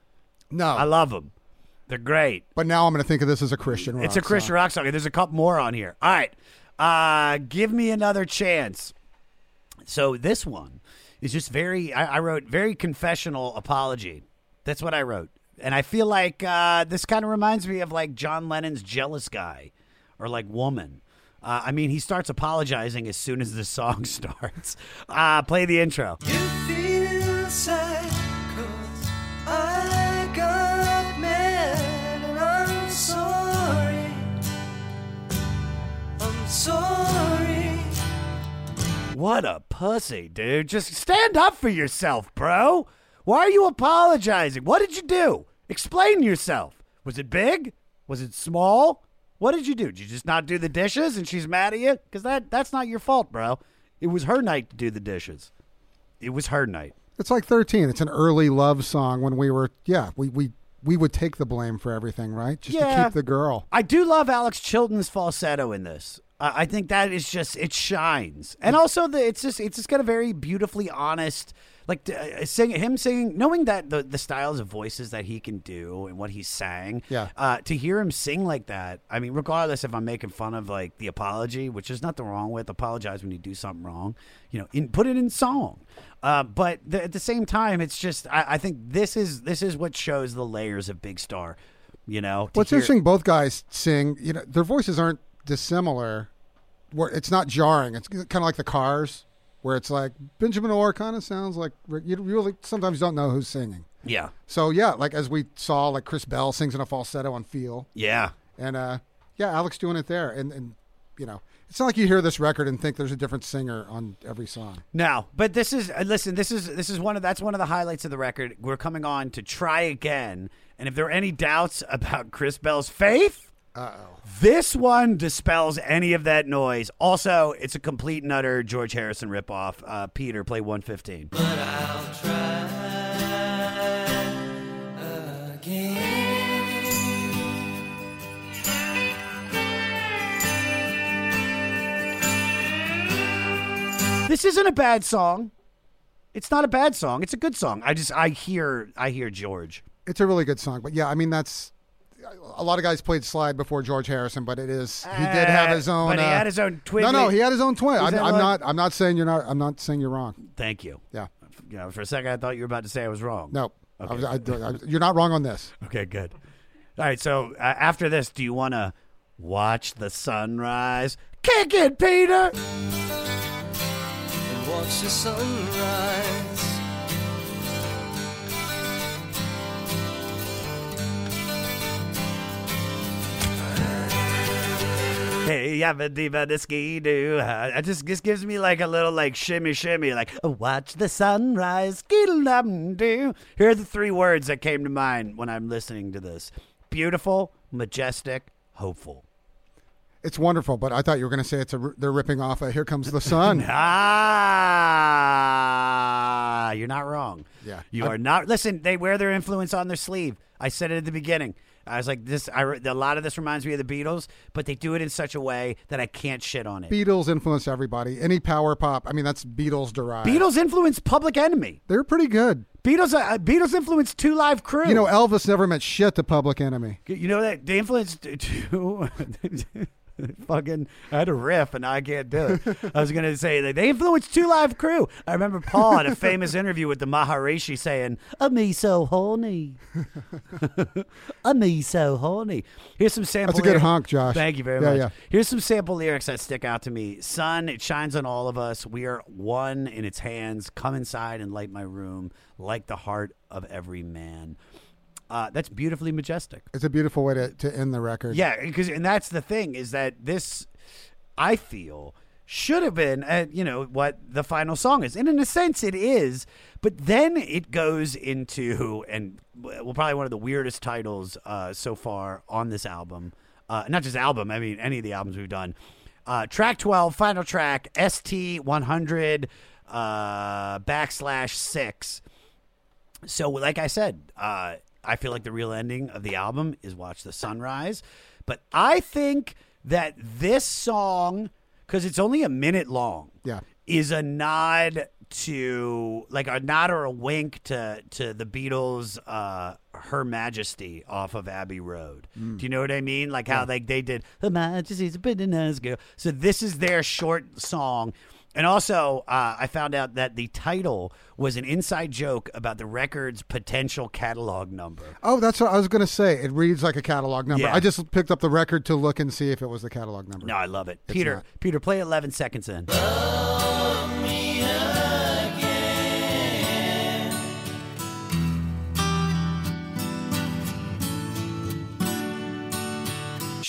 No, I love them. They're great. But now I'm going to think of this as a Christian rock. It's a Christian song. rock song. There's a couple more on here. All right. Uh, give me another chance. So this one is just very, I, I wrote very confessional apology. That's what I wrote. And I feel like uh, this kind of reminds me of like John Lennon's "Jealous Guy" or like "Woman." Uh, I mean, he starts apologizing as soon as the song [laughs] starts. Uh, play the intro. feel What a pussy, dude. Just stand up for yourself, bro. Why are you apologizing? What did you do? Explain yourself. Was it big? Was it small? What did you do? Did you just not do the dishes and she's mad at you? Because that, that's not your fault, bro. It was her night to do the dishes. It was her night. It's like 13. It's an early love song when we were, yeah, we, we, we would take the blame for everything, right? Just to keep the girl. I do love Alex Chilton's falsetto in this. I I think that is just it shines, and also the it's just it's just got a very beautifully honest like uh, sing him singing, knowing that the the styles of voices that he can do and what he sang. Yeah. Uh, to hear him sing like that, I mean, regardless if I'm making fun of like the apology, which is nothing wrong with apologize when you do something wrong, you know, in, put it in song. Uh, but the, at the same time, it's just I, I think this is this is what shows the layers of Big Star. You know, What's hear- interesting, both guys sing, you know, their voices aren't dissimilar. Where it's not jarring. It's kind of like the Cars, where it's like Benjamin Orr kind of sounds like you really sometimes don't know who's singing. Yeah. So yeah, like as we saw, like Chris Bell sings in a falsetto on "Feel." Yeah. And uh, yeah, Alex doing it there, and and you know, it's not like you hear this record and think there's a different singer on every song. No, but this is uh, listen. This is this is one of that's one of the highlights of the record. We're coming on to try again, and if there are any doubts [laughs] about Chris Bell's faith, uh oh, this one dispels any of that noise. Also, it's a complete and utter George Harrison ripoff. Uh, Peter, play one fifteen. But I'll try. This isn't a bad song. It's not a bad song. It's a good song. I just I hear I hear George. It's a really good song, but yeah, I mean that's a lot of guys played slide before George Harrison, but it is he did have his Uh, own. but he uh, had his own twin. No, no, he had his own twin. I'm, I'm not. I'm not saying you're not. I'm not saying you're wrong. Thank you. Yeah. You know, for a second, I thought you were about to say I was wrong. No, Okay. I, I, I, you're not wrong on this. [laughs] Okay, good. All right, so uh, after this, do you want to watch the sunrise? Kick it, Peter! and watch the sunrise. Hey, yabba dibba da ski doo. Uh, It just, just gives me like a little like shimmy shimmy, like "Oh, watch the sunrise. Skiddle dum doo. Here are the three words that came to mind when I'm listening to this: beautiful, majestic, hopeful. It's wonderful, but I thought you were going to say it's a. They're ripping off. A, Here comes the sun. [laughs] Ah, you're not wrong. Yeah. you I'm- are not. Listen, they wear their influence on their sleeve. I said it at the beginning. I was like, this. I, a lot of this reminds me of the Beatles, but they do it in such a way that I can't shit on it. Beatles influence everybody. Any power pop. I mean, that's Beatles derived. Beatles influenced Public Enemy. They're pretty good. Beatles. Uh, Beatles influenced Two Live Crew. You know, Elvis never meant shit to Public Enemy. You know that they influenced [laughs] two. [laughs] Fucking, I had a riff and I can't do it. I was gonna say that they influenced Two Live Crew. I remember Paul had a [laughs] famous interview with the Maharishi saying, "A me so horny, [laughs] a me so horny." Here's some sample. That's a good lyrics. honk, Josh. Thank you very Yeah, much. yeah. Here's some sample lyrics that stick out to me. Sun, it shines on all of us. We are one in its hands. Come inside and light my room like the heart of every man. Uh, that's beautifully majestic. It's a beautiful way to, to end the record. Yeah, because and that's the thing is that this, I feel, should have been, uh, you know, what the final song is, and in a sense, it is. But then it goes into and well, probably one of the weirdest titles uh, so far on this album. Uh, not just album, I mean any of the albums we've done. Uh, track twelve, final track, ST one hundred uh, backslash six. So, like I said, uh, I feel like the real ending of the album is Watch the Sunrise. But I think that this song, because it's only a minute long, Yeah. is a nod to like a nod or a wink to to the Beatles uh Her Majesty off of Abbey Road. Mm. Do you know what I mean? Like how like they did Her Majesty's a pretty nice girl. So this is their short song And also, uh, I found out that the title was an inside joke about the record's potential catalog number. Oh, that's what I was going to say. It reads like a catalog number. Yeah. I just picked up the record to look and see if it was the catalog number. No, I love it. It's Peter, not. Peter, play 11 seconds in.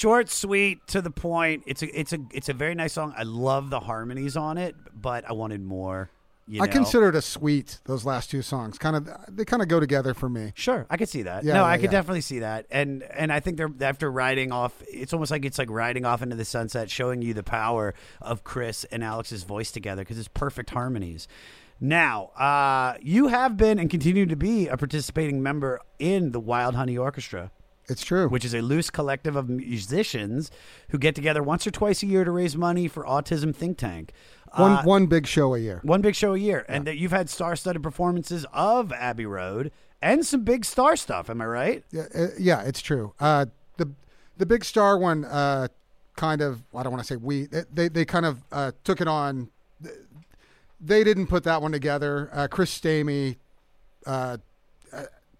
Short, sweet, to the point. It's a it's a it's a very nice song. I love the harmonies on it, but I wanted more. You I know? consider it a sweet. Those last two songs, kind of, they kind of go together for me. Sure, I could see that. Yeah, no, yeah, I could yeah. definitely see that. And and I think they're after riding off. It's almost like it's like riding off into the sunset, showing you the power of Chris and Alex's voice together because it's perfect harmonies. Now, uh, you have been and continue to be a participating member in the Wild Honey Orchestra. It's true. Which is a loose collective of musicians who get together once or twice a year to raise money for Autism Think Tank. One Uh, one big show a year. one big show a year, and that you've had star-studded performances of Abbey Road and some big star stuff. Am I right? Yeah, uh, yeah, it's true. Uh, the the big star one, uh, kind of. I don't want to say we. They they kind of uh, took it on. They didn't put that one together. Uh, Chris Stamey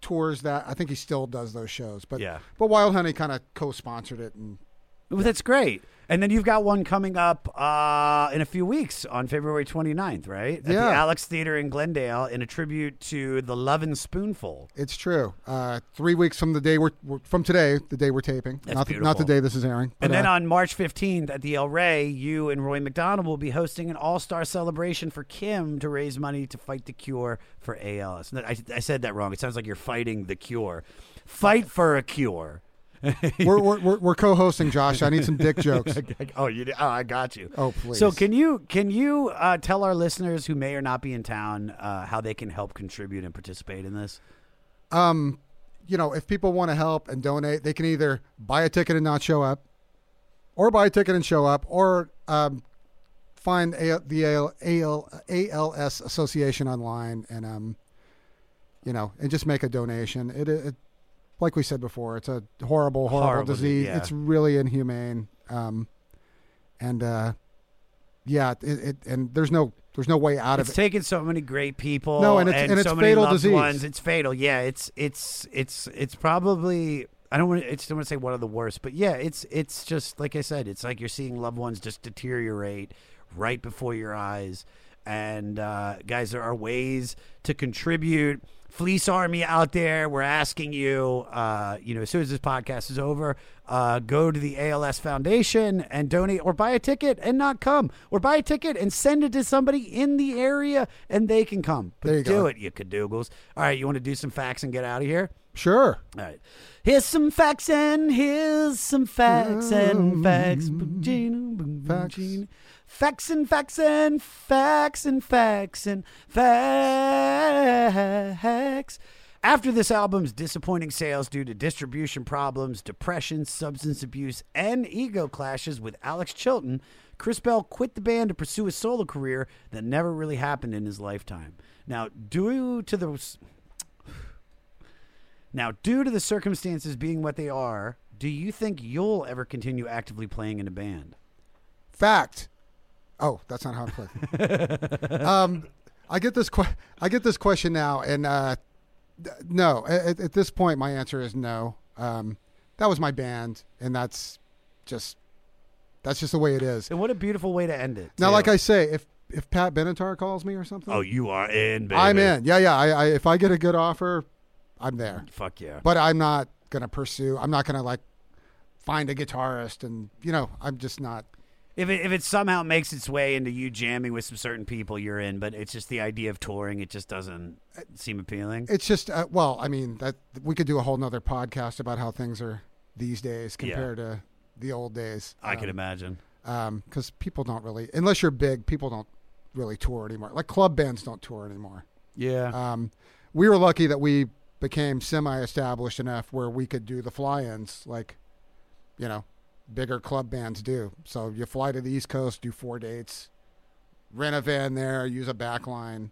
tours that. I think he still does those shows. But Yeah. But Wild Honey kind of co-sponsored it, and Well, that's great. And then you've got one coming up uh, in a few weeks on February 29th, right? At Yeah. the Alex Theater in Glendale in a tribute to the Lovin' Spoonful. it's true. Uh, three weeks from the day we're, we're from today, the day we're taping, That's not the, not the day this is airing. And then uh, on March 15th at the El Rey, you and Roy McDonald will be hosting an all star celebration for Kim to raise money to fight the cure for ALS. I, I said that wrong. It sounds like you're fighting the cure. Fight for a cure. [laughs] we're, we're, we're, co-hosting, Josh. I need some dick [laughs] jokes. oh, you? Oh, I got you. Oh, please. So can you can you uh, tell our listeners who may or not be in town uh, how they can help contribute and participate in this? um, you know, if people want to help and donate, they can either buy a ticket and not show up, or buy a ticket and show up, or um, find a- the AL, AL, ALS Association online and um, you know, and just make a donation. It, it like we said before, it's a horrible, horrible, Horrible disease. yeah. It's really inhumane. Um, and uh, yeah, it, it and there's no there's no way out It's of it. It's taken so many great people. No, and it's- and it's so many fatal loved disease. Ones. It's fatal. Yeah, it's it's it's it's probably. I don't want. to It's don't want to say one of the worst, but yeah, it's it's just like I said. It's like you're seeing loved ones just deteriorate right before your eyes. And uh, guys, there are ways to contribute. Fleece Army out there, we're asking you. Uh, you know, as soon as this podcast is over, uh, go to the ALS Foundation and donate, or buy a ticket and not come, or buy a ticket and send it to somebody in the area, and they can come. But There you do go. it, you cadoogles. All right, you want to do some facts and get out of here? Sure. All right. Here's some facts and here's some facts and facts. Facts. Facts and facts and facts and facts and facts. After this album's disappointing sales due to distribution problems, depression, substance abuse, and ego clashes with Alex Chilton, Chris Bell quit the band to pursue a solo career that never really happened in his lifetime. Now, due to the now, due to the circumstances being what they are, do you think you'll ever continue actively playing in a band? Fact. Oh, that's not how it plays. um, I get this. Que- I get this question now, and uh, no. At, at this point, my answer is no. Um, that was my band, and that's just that's just the way it is. And what a beautiful way to end it. Now, too. like I say, if if Pat Benatar calls me or something, oh, you are in, baby. I'm in. Yeah, yeah. I, I if I get a good offer, I'm there. Fuck yeah. But I'm not gonna pursue. I'm not gonna like find a guitarist, and you know, I'm just not. If it, if it somehow makes its way into you jamming with some certain people, you're in. But it's just the idea of touring; it just doesn't seem appealing. It's just uh, well, I mean that we could do a whole nother podcast about how things are these days Yeah. compared to the old days. I can imagine. because people don't really, unless you're big, people don't really tour anymore. Like club bands don't tour anymore. Yeah. Um, we were lucky that we became semi-established enough where we could do the fly-ins, like you know, bigger club bands do. So you fly to the East Coast, do four dates, rent a van there, use a backline.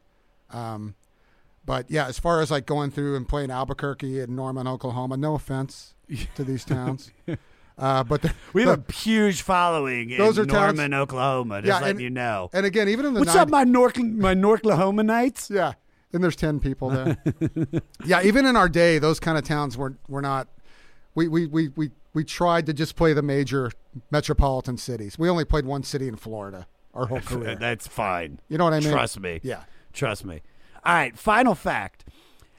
Um, but yeah, as far as like going through and playing Albuquerque and Norman, Oklahoma, no offense [laughs] to these towns. Uh, but the, We have a huge following Those in are towns- Norman, Oklahoma. Just Yeah, letting and- you know. and again, even in the What's 90s up, my North my Norklahoma Knights? Yeah, and there's ten people there. [laughs] yeah, even in our day, those kind of towns were were not. We we we we we tried to just play the major metropolitan cities. We only played one city in Florida our whole uh, career. That's fine. You know what I mean? Trust me. Yeah. Trust me. All right. Final fact.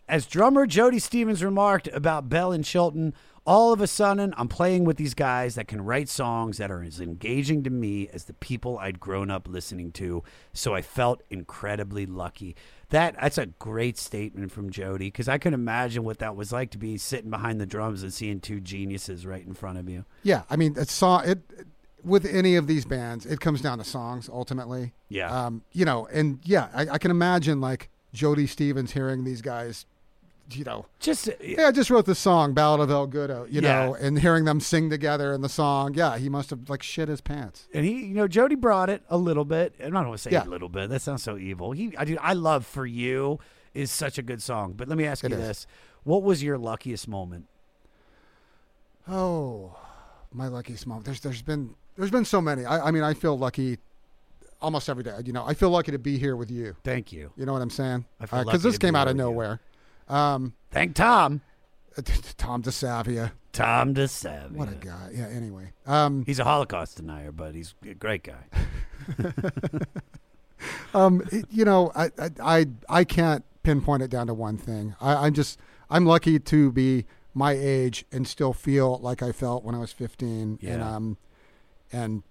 As drummer Jody Stephens remarked about Bell and Chilton, all of a sudden I'm playing with these guys that can write songs that are as engaging to me as the people I'd grown up listening to. So I felt incredibly lucky. That that's a great statement from Jody because I can imagine what that was like to be sitting behind the drums and seeing two geniuses right in front of you. Yeah, I mean, it's saw it with any of these bands. It comes down to songs ultimately. Yeah. Um, you know, and yeah, I, I can imagine like Jody Stephens hearing these guys. You know, just uh, yeah, I just wrote the song, Ballad of El Goodo. You Yeah. know, and hearing them sing together in the song, yeah, he must have like shit his pants. And he, you know, Jody brought it a little bit. I'm not going to say Yeah. a little bit. That sounds so evil. He, I do. I love "For You" is such a good song. But let me ask It you is. this: What was your luckiest moment? Oh, my luckiest moment. There's there's been there's been so many. I, I mean, I feel lucky almost every day. You know, I feel lucky to be here with you. Thank you. You know what I'm saying? Because uh, lucky this came out of nowhere. Um, Thank Tom. [laughs] Tom DeSavia. Tom DeSavia. What a guy. Yeah. Anyway. Um, He's a Holocaust denier, but he's a great guy. [laughs] um, it- you know, I, I, I, I can't pinpoint it down to one thing. I, I'm just, I'm lucky to be my age and still feel like I felt when I was 15 and, um, and,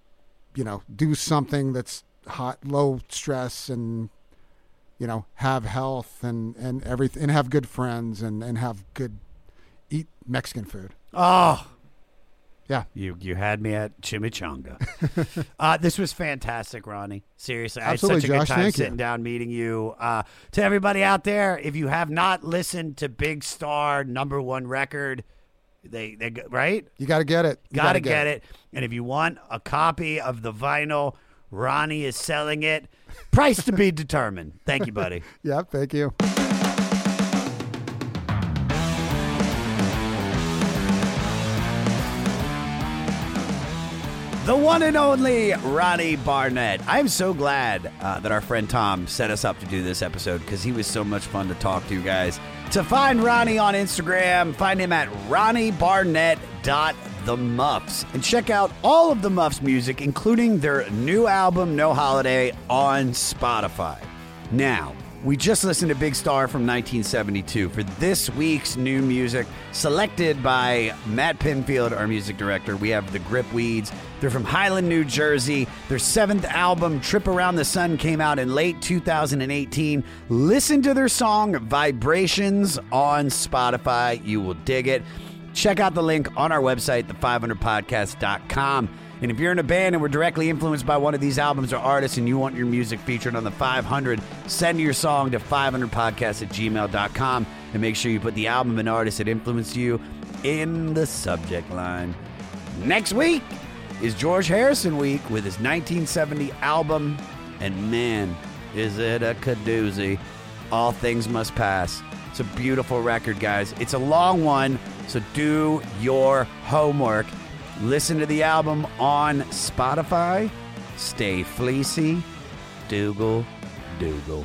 you know, do something that's hot, low stress and, you know, have health and, and everything and have good friends and, and have good, eat Mexican food. Oh, Yeah. you you had me at chimichanga. [laughs] uh, this was fantastic, Ronnie. Seriously, I had such a Josh. good time Thank you. sitting down meeting you. Uh, to everybody out there, if you have not listened to Big Star number one record, they they right You got to get it. You Got to get it. And if you want a copy of the vinyl, Ronnie is selling it. Price to be determined. Thank you, buddy. [laughs] Yeah. Thank you. The one and only Ronnie Barnett. I'm so glad uh, that our friend Tom set us up to do this episode because he was so much fun to talk to, guys. To find Ronnie on Instagram, find him at ronniebarnett.themuffs and check out all of the Muffs music, including their new album, No Holiday, on Spotify. Now, we just listened to Big Star from 1972 for this week's new music, selected by Matt Pinfield, our music director. We have the Grip Weeds. They're from Highland, New Jersey. Their seventh album, Trip Around the Sun, came out in late 2018. Listen to their song Vibrations on Spotify. You will dig it. Check out the link on our website, the500podcast.com. And if you're in a band and were directly influenced by one of these albums or artists and you want your music featured on the 500, send your song to 500podcast at gmail.com and make sure you put the album and artist that influenced you in the subject line. Next week is George Harrison week with his 1970 album, and man, is it a kadoozy. All Things Must Pass. It's a beautiful record, guys. It's a long one, so do your homework. Listen to the album on Spotify. Stay fleecy. Dougal, Dougal.